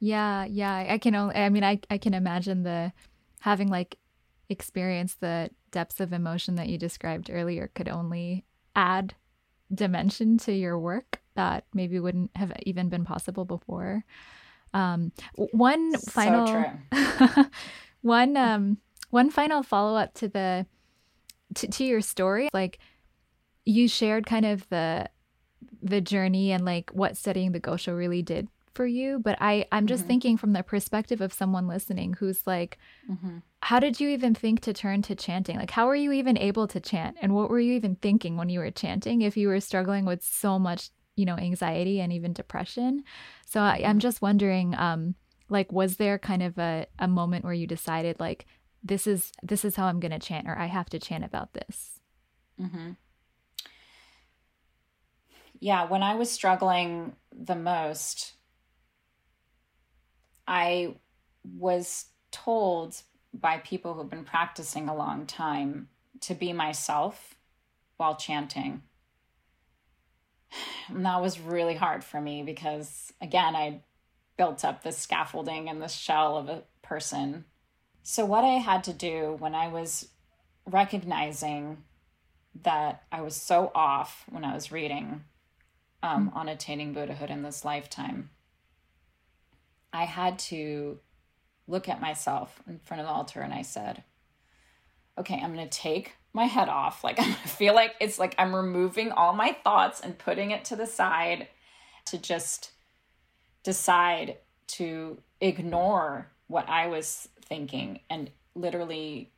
yeah, yeah. I can only. I mean, I I can imagine the having like experienced the depths of emotion that you described earlier could only add dimension to your work that maybe wouldn't have even been possible before. Um, one final, <laughs> one um, one final follow up to the to, to your story, like you shared kind of the the journey and like what studying the Gosho really did for you but i i'm just mm-hmm. thinking from the perspective of someone listening who's like mm-hmm. How did you even think to turn to chanting? Like how were you even able to chant? And what were you even thinking when you were chanting if you were struggling with so much you know anxiety and even depression? So I, am just wondering um like was there kind of a, a moment where you decided like this is this is how i'm going to chant or i have to chant about this? Mm-hmm. yeah when i was struggling the most i was told by people who've been practicing a long time to be myself while chanting and that was really hard for me because, again, I built up this scaffolding and this shell of a person. So, what I had to do when I was recognizing that I was so off when I was reading um, on attaining Buddhahood in this lifetime, I had to look at myself in front of the altar and I said, okay, I'm going to take my head off. Like <laughs> I feel like it's like I'm removing all my thoughts and putting it to the side to just decide to ignore what I was thinking and literally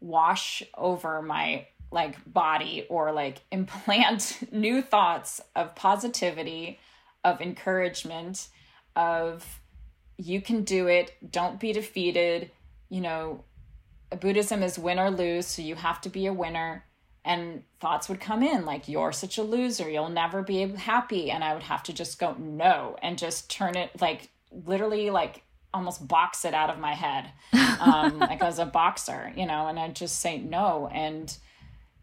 wash over my like body or like <laughs> implant new thoughts of positivity, of encouragement, of you can do it, don't be defeated, you know, Buddhism is win or lose, so you have to be a winner. And thoughts would come in like, you're such a loser, you'll never be happy. And I would have to just go, no, and just turn it like literally like almost box it out of my head, <laughs> um, like as a boxer, you know, and I'd just say no. And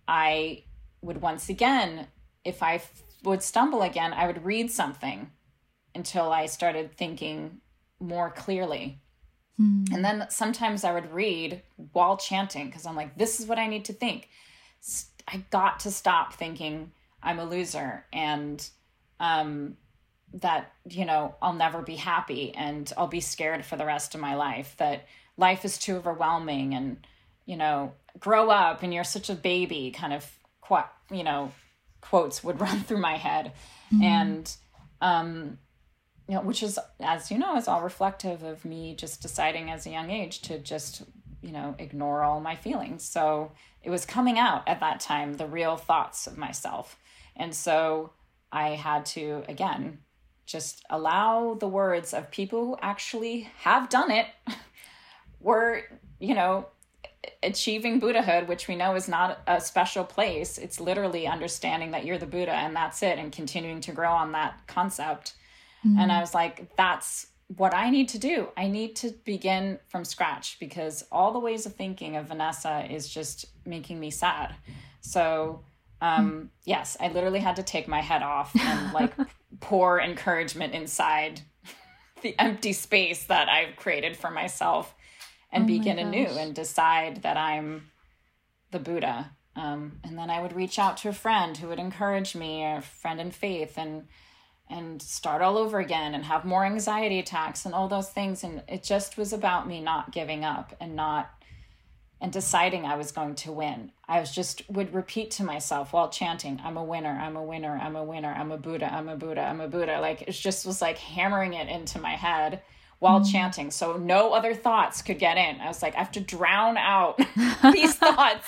I would once again, if I f- would stumble again, I would read something until I started thinking more clearly Mm. And then sometimes I would read while chanting because I'm like, this is what I need to think. I got to stop thinking I'm a loser and um, that, you know, I'll never be happy and I'll be scared for the rest of my life, that life is too overwhelming and, you know, grow up and you're such a baby kind of, quote, you know, quotes would <laughs> run through my head. Mm. And, um, you know, which is, as you know, is all reflective of me just deciding as a young age to just, you know, ignore all my feelings. So it was coming out at that time, the real thoughts of myself. And so I had to, again, just allow the words of people who actually have done it, <laughs> were, you know, achieving Buddhahood, which we know is not a special place. It's literally understanding that you're the Buddha and that's it, and continuing to grow on that concept Mm-hmm. And I was like, that's what I need to do. I need to begin from scratch because all the ways of thinking of Vanessa is just making me sad. So, um, yes, I literally had to take my head off and <laughs> like pour encouragement inside <laughs> the empty space that I've created for myself and oh begin anew and decide that I'm the Buddha. Um, and then I would reach out to a friend who would encourage me, a friend in faith, and and start all over again and have more anxiety attacks and all those things and it just was about me not giving up and not and deciding I was going to win. I was just would repeat to myself while chanting, I'm a winner, I'm a winner, I'm a winner, I'm a Buddha, I'm a Buddha, I'm a Buddha. Like it just was like hammering it into my head while mm. chanting. So no other thoughts could get in. I was like, I have to drown out <laughs> <laughs> these thoughts.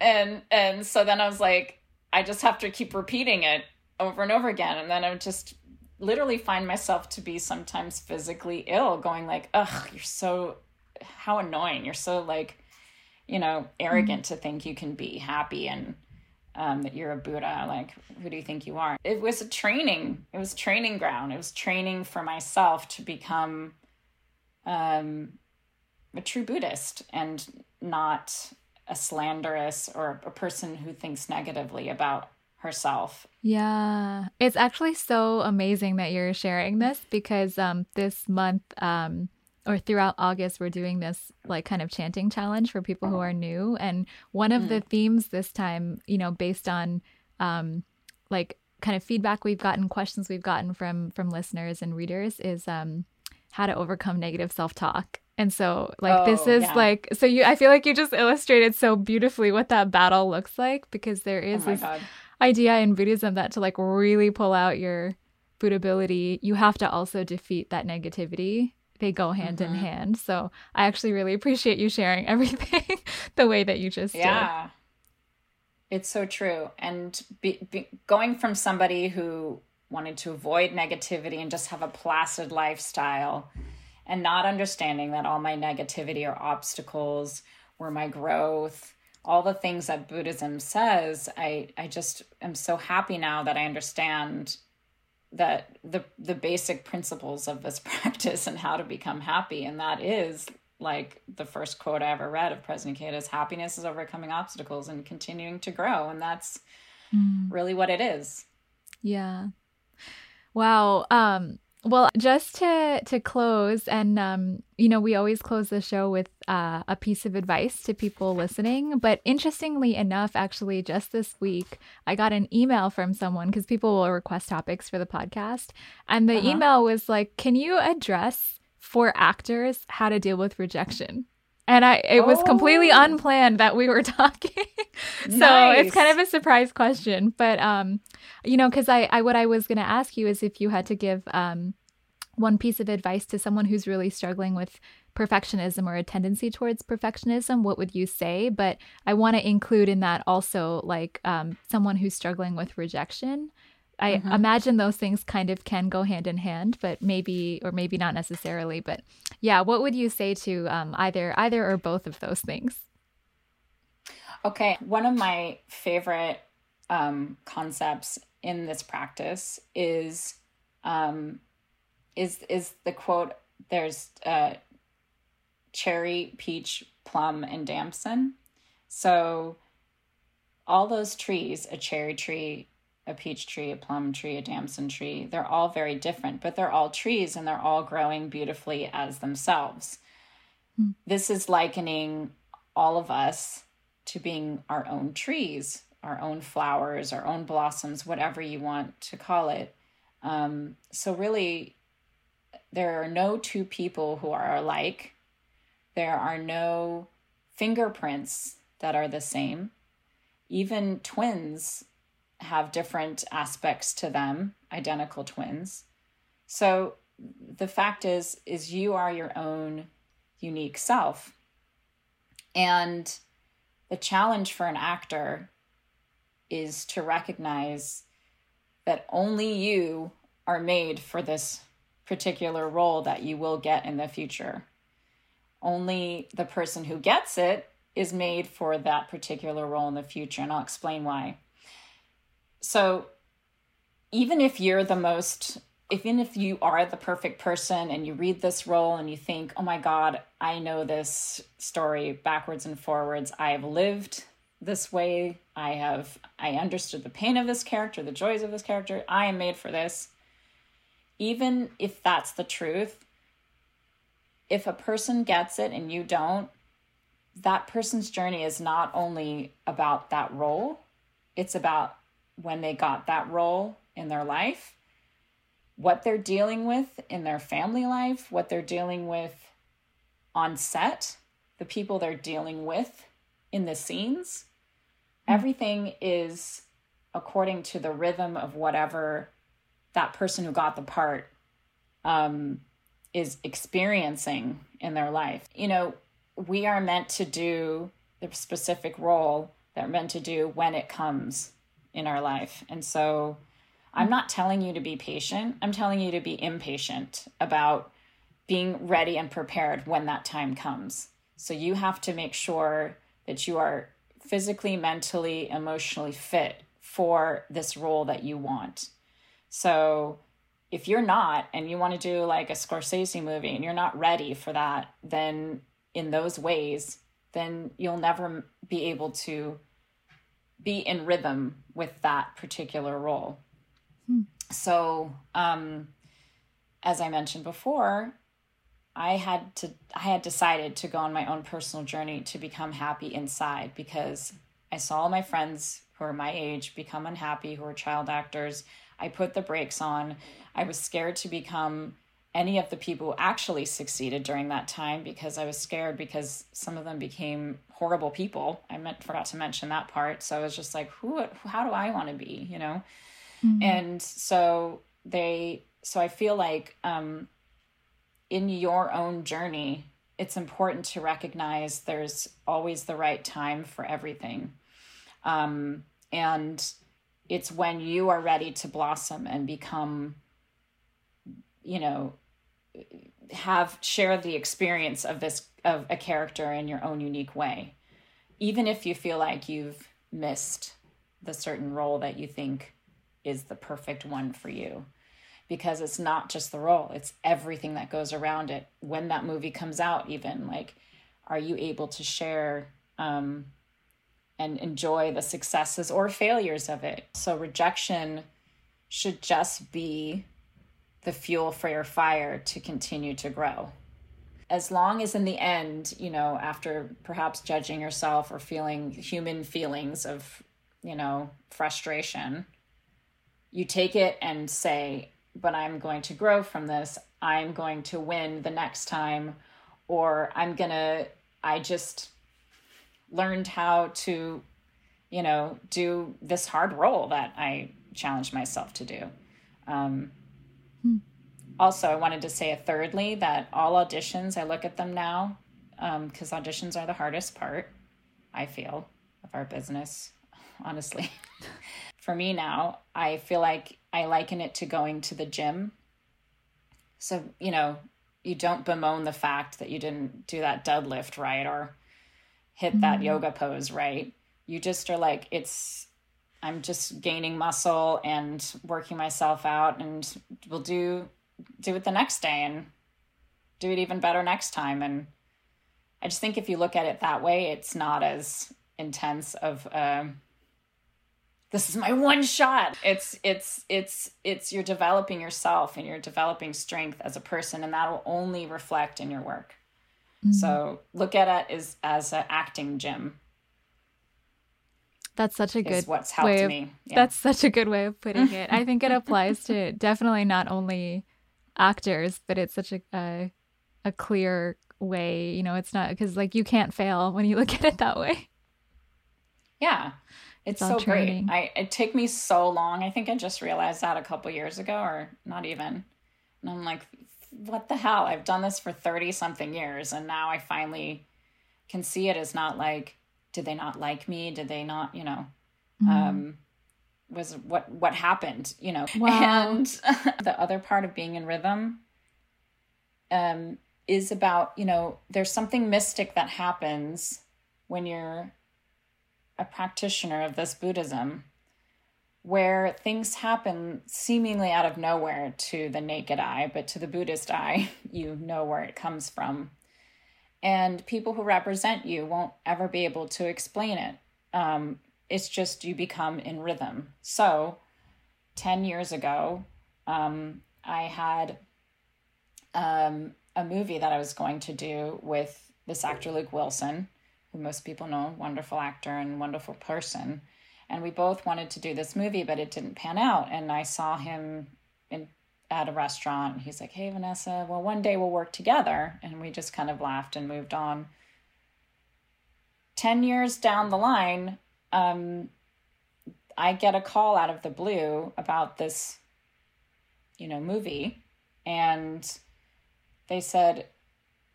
And and so then I was like, I just have to keep repeating it over and over again and then i would just literally find myself to be sometimes physically ill going like ugh you're so how annoying. You're so like you know arrogant mm-hmm. to think you can be happy and um, that you're a buddha. Like who do you think you are? It was a training it was training ground. It was training for myself to become um, a true buddhist and not a slanderous or a person who thinks negatively about herself. Yeah. It's actually so amazing that you're sharing this because um this month um or throughout August we're doing this like kind of chanting challenge for people who are new and one of mm. the themes this time, you know, based on um like kind of feedback we've gotten, questions we've gotten from from listeners and readers is um how to overcome negative self-talk. And so like oh, this is yeah. like so you I feel like you just illustrated so beautifully what that battle looks like because there is oh this God idea in Buddhism that to like really pull out your Buddhability, you have to also defeat that negativity. They go hand mm-hmm. in hand. So I actually really appreciate you sharing <laughs> everything the way that you just yeah. did. It's so true. And be, be, going from somebody who wanted to avoid negativity and just have a placid lifestyle and not understanding that all my negativity or obstacles were my growth all the things that Buddhism says, I I just am so happy now that I understand that the the basic principles of this <laughs> practice and how to become happy and that is like the first quote I ever read of President Ikeda happiness is overcoming obstacles and continuing to grow and that's mm. really what it is. Yeah. Wow. Um well, just to to close, and um, you know, we always close the show with uh, a piece of advice to people listening. But interestingly enough, actually, just this week, I got an email from someone because people will request topics for the podcast, and the uh-huh. email was like, "Can you address for actors how to deal with rejection?" and I it was oh. completely unplanned that we were <laughs> talking. so nice. it's kind of a surprise question, but um you know cuz I I what I was going to ask you is if you had to give um one piece of advice to someone who's really struggling with perfectionism or a tendency towards perfectionism, what would you say? But I want to include in that also like um, someone who's struggling with rejection. I mm-hmm. imagine those things kind of can go hand in hand, but maybe or maybe not necessarily. But yeah, what would you say to um, either either or both of those things? Okay, one of my favorite um, concepts in this practice is um, is is the quote. There's uh, cherry, peach, plum, and damson. So all those trees, a cherry tree, a peach tree, a plum tree, a damson tree. They're all very different, but they're all trees and they're all growing beautifully as themselves. Mm. This is likening all of us to being our own trees, our own flowers, our own blossoms, whatever you want to call it. Um, so, really, there are no two people who are alike. There are no fingerprints that are the same. Even twins have different aspects to them, identical twins. So the fact is is you are your own unique self. And the challenge for an actor is to recognize that only you are made for this particular role that you will get in the future. Only the person who gets it is made for that particular role in the future, and I'll explain why. So, even if you're the most even if you are the perfect person and you read this role and you think, oh my God, I know this story backwards and forwards, I have lived this way, I have, I understood the pain of this character, the joys of this character, I am made for this. Even if that's the truth, if a person gets it and you don't, that person's journey is not only about that role, it's about when they got that role in their life, what they're dealing with in their family life, what they're dealing with on set, the people they're dealing with in the scenes. Mm-hmm. Everything is according to the rhythm of whatever that person who got the part um, is experiencing in their life. You know, we are meant to do the specific role that we're meant to do when it comes in our life. And so I'm not telling you to be patient, I'm telling you to be impatient about being ready and prepared when that time comes. So you have to make sure that you are physically, mentally, emotionally fit for this role that you want. So if you're not and you want to do like a Scorsese movie and you're not ready for that, then in those ways, then you'll never be able to be in rhythm with that particular role. Hmm. So, um, as I mentioned before, I had to I had decided to go on my own personal journey to become happy inside because I saw my friends who are my age become unhappy who are child actors. I put the brakes on. I was scared to become any of the people who actually succeeded during that time because I was scared because some of them became horrible people. I meant forgot to mention that part. So I was just like, who how do I want to be, you know? Mm-hmm. And so they so I feel like um in your own journey, it's important to recognize there's always the right time for everything. Um and it's when you are ready to blossom and become you know have share the experience of this of a character in your own unique way. Even if you feel like you've missed the certain role that you think is the perfect one for you. Because it's not just the role it's everything that goes around it. When that movie comes out even like are you able to share um, and enjoy the successes or failures of it so rejection should just be the fuel for your fire to continue to grow. As long as in the end, you know, after perhaps judging yourself or feeling human feelings of, you know, frustration, you take it and say, but I'm going to grow from this. I'm going to win the next time. Or I'm going to, I just learned how to, you know, do this hard role that I challenged myself to do. Um, Hmm. Also, I wanted to say a thirdly that all auditions, I look at them now because um, auditions are the hardest part, I feel, of our business, <laughs> honestly. <laughs> For me now, I feel like I liken it to going to the gym. So, you know, you don't bemoan the fact that you didn't do that deadlift right or hit mm-hmm. that yoga pose right. You just are like, it's I'm just gaining muscle and working myself out and we'll do do it the next day and do it even better next time and I just think if you look at it that way it's not as intense of um, this is my one shot it's it's it's it's you're developing yourself and you're developing strength as a person and that will only reflect in your work mm-hmm. so look at it as as an acting gym that's such a good what's helped way of, me. Yeah. That's such a good way of putting it. I think it <laughs> applies to definitely not only actors, but it's such a a, a clear way. You know, it's not because like you can't fail when you look at it that way. Yeah, it's, it's so training. great. I it took me so long. I think I just realized that a couple years ago, or not even. And I'm like, what the hell? I've done this for thirty something years, and now I finally can see it as not like did they not like me did they not you know mm. um was what what happened you know wow. and <laughs> the other part of being in rhythm um is about you know there's something mystic that happens when you're a practitioner of this buddhism where things happen seemingly out of nowhere to the naked eye, but to the Buddhist eye, <laughs> you know where it comes from. And people who represent you won't ever be able to explain it. Um, it's just you become in rhythm. So, 10 years ago, um, I had um, a movie that I was going to do with this actor, Luke Wilson, who most people know, wonderful actor and wonderful person. And we both wanted to do this movie, but it didn't pan out. And I saw him in at a restaurant. He's like, Hey, Vanessa, well, one day we'll work together. And we just kind of laughed and moved on. 10 years down the line, um, I get a call out of the blue about this, you know, movie. And they said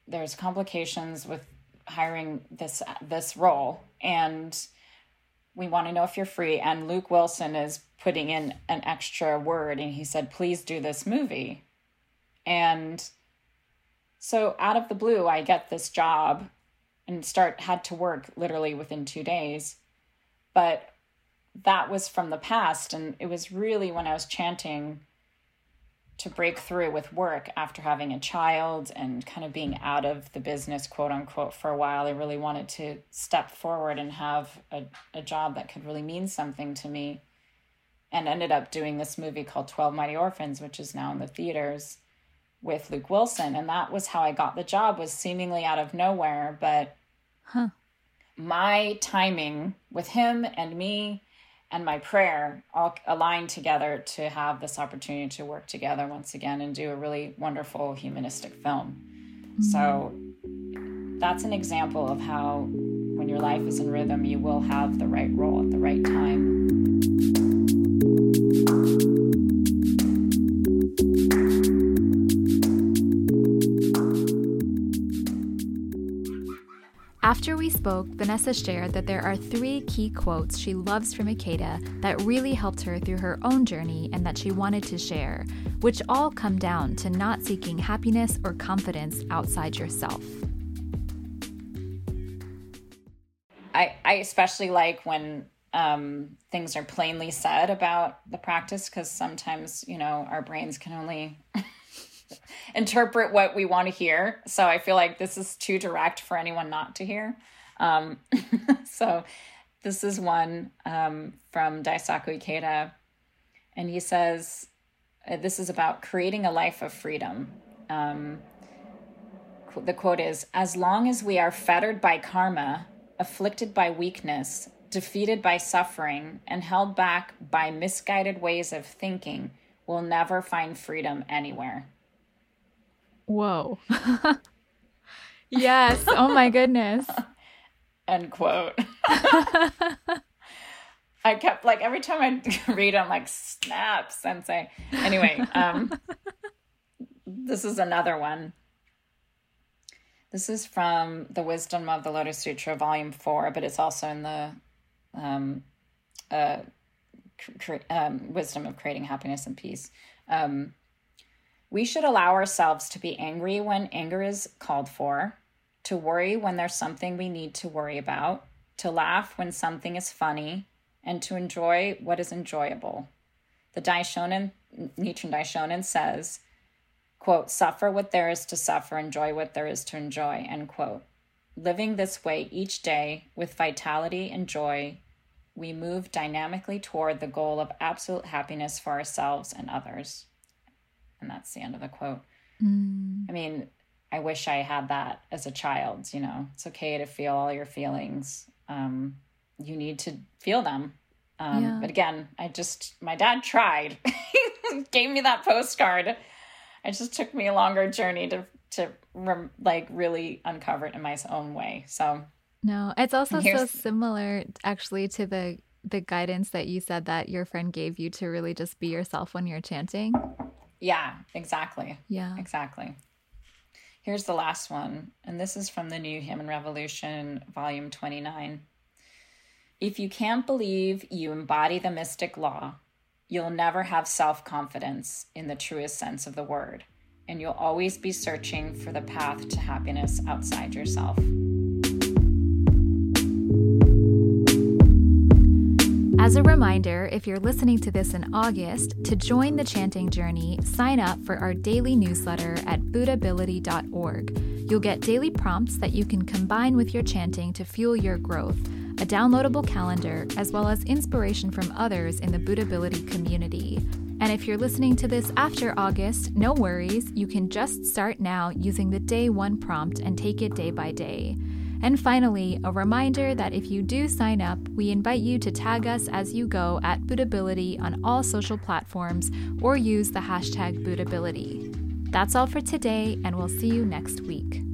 there's complications with hiring this this role and we want to know if you're free and luke wilson is putting in an extra word and he said please do this movie. And so out of the blue i get this job and start had to work literally within two days. But that was from the past and it was really when i was chanting to break through with work after having a child and kind of being out of the business, quote unquote, for a while. I really wanted to step forward and have a, a job that could really mean something to me. And ended up doing this movie called 12 Mighty Orphans, which is now in the theaters with Luke Wilson. And that was how I got the job, was seemingly out of nowhere. But huh. my timing with him and me and my prayer all aligned together to have this opportunity to work together once again and do a really wonderful humanistic film. So that's an example of how when your life is in rhythm, you will have the right role at the right time. After we spoke, Vanessa shared that there are three key quotes she loves from Ikeda that really helped her through her own journey and that she wanted to share, which all come down to not seeking happiness or confidence outside yourself. I, I especially like when um, things are plainly said about the practice because sometimes, you know, our brains can only <laughs> <laughs> interpret what we want to hear. So I feel like this is too direct for anyone not to hear. Um, <laughs> so this is one um, from Daisaku Ikeda, and he says, uh, This is about creating a life of freedom. Um, the quote is As long as we are fettered by karma, afflicted by weakness, defeated by suffering, and held back by misguided ways of thinking, we'll never find freedom anywhere. Whoa. <laughs> yes. Oh my goodness. <laughs> End quote. <laughs> I kept like every time I read, I'm like, snap, sensei. Anyway, um, this is another one. This is from the Wisdom of the Lotus Sutra, Volume Four, but it's also in the um, uh, cre- um, Wisdom of Creating Happiness and Peace. Um, we should allow ourselves to be angry when anger is called for, to worry when there's something we need to worry about, to laugh when something is funny, and to enjoy what is enjoyable. The Daishonin, Nichiren Daishonin says, quote, suffer what there is to suffer, enjoy what there is to enjoy, end quote. Living this way each day with vitality and joy, we move dynamically toward the goal of absolute happiness for ourselves and others. And that's the end of the quote. Mm. I mean, I wish I had that as a child. You know, it's okay to feel all your feelings. Um, you need to feel them. Um, yeah. But again, I just, my dad tried, He <laughs> gave me that postcard. It just took me a longer journey to, to rem- like really uncover it in my own way. So, no, it's also so similar actually to the the guidance that you said that your friend gave you to really just be yourself when you're chanting. Yeah, exactly. Yeah. Exactly. Here's the last one, and this is from the New Human Revolution, volume 29. If you can't believe you embody the mystic law, you'll never have self confidence in the truest sense of the word, and you'll always be searching for the path to happiness outside yourself. As a reminder, if you're listening to this in August, to join the chanting journey, sign up for our daily newsletter at buddhability.org. You'll get daily prompts that you can combine with your chanting to fuel your growth, a downloadable calendar, as well as inspiration from others in the Buddhability community. And if you're listening to this after August, no worries, you can just start now using the day one prompt and take it day by day. And finally, a reminder that if you do sign up, we invite you to tag us as you go at Buddhability on all social platforms or use the hashtag Buddhability. That's all for today, and we'll see you next week.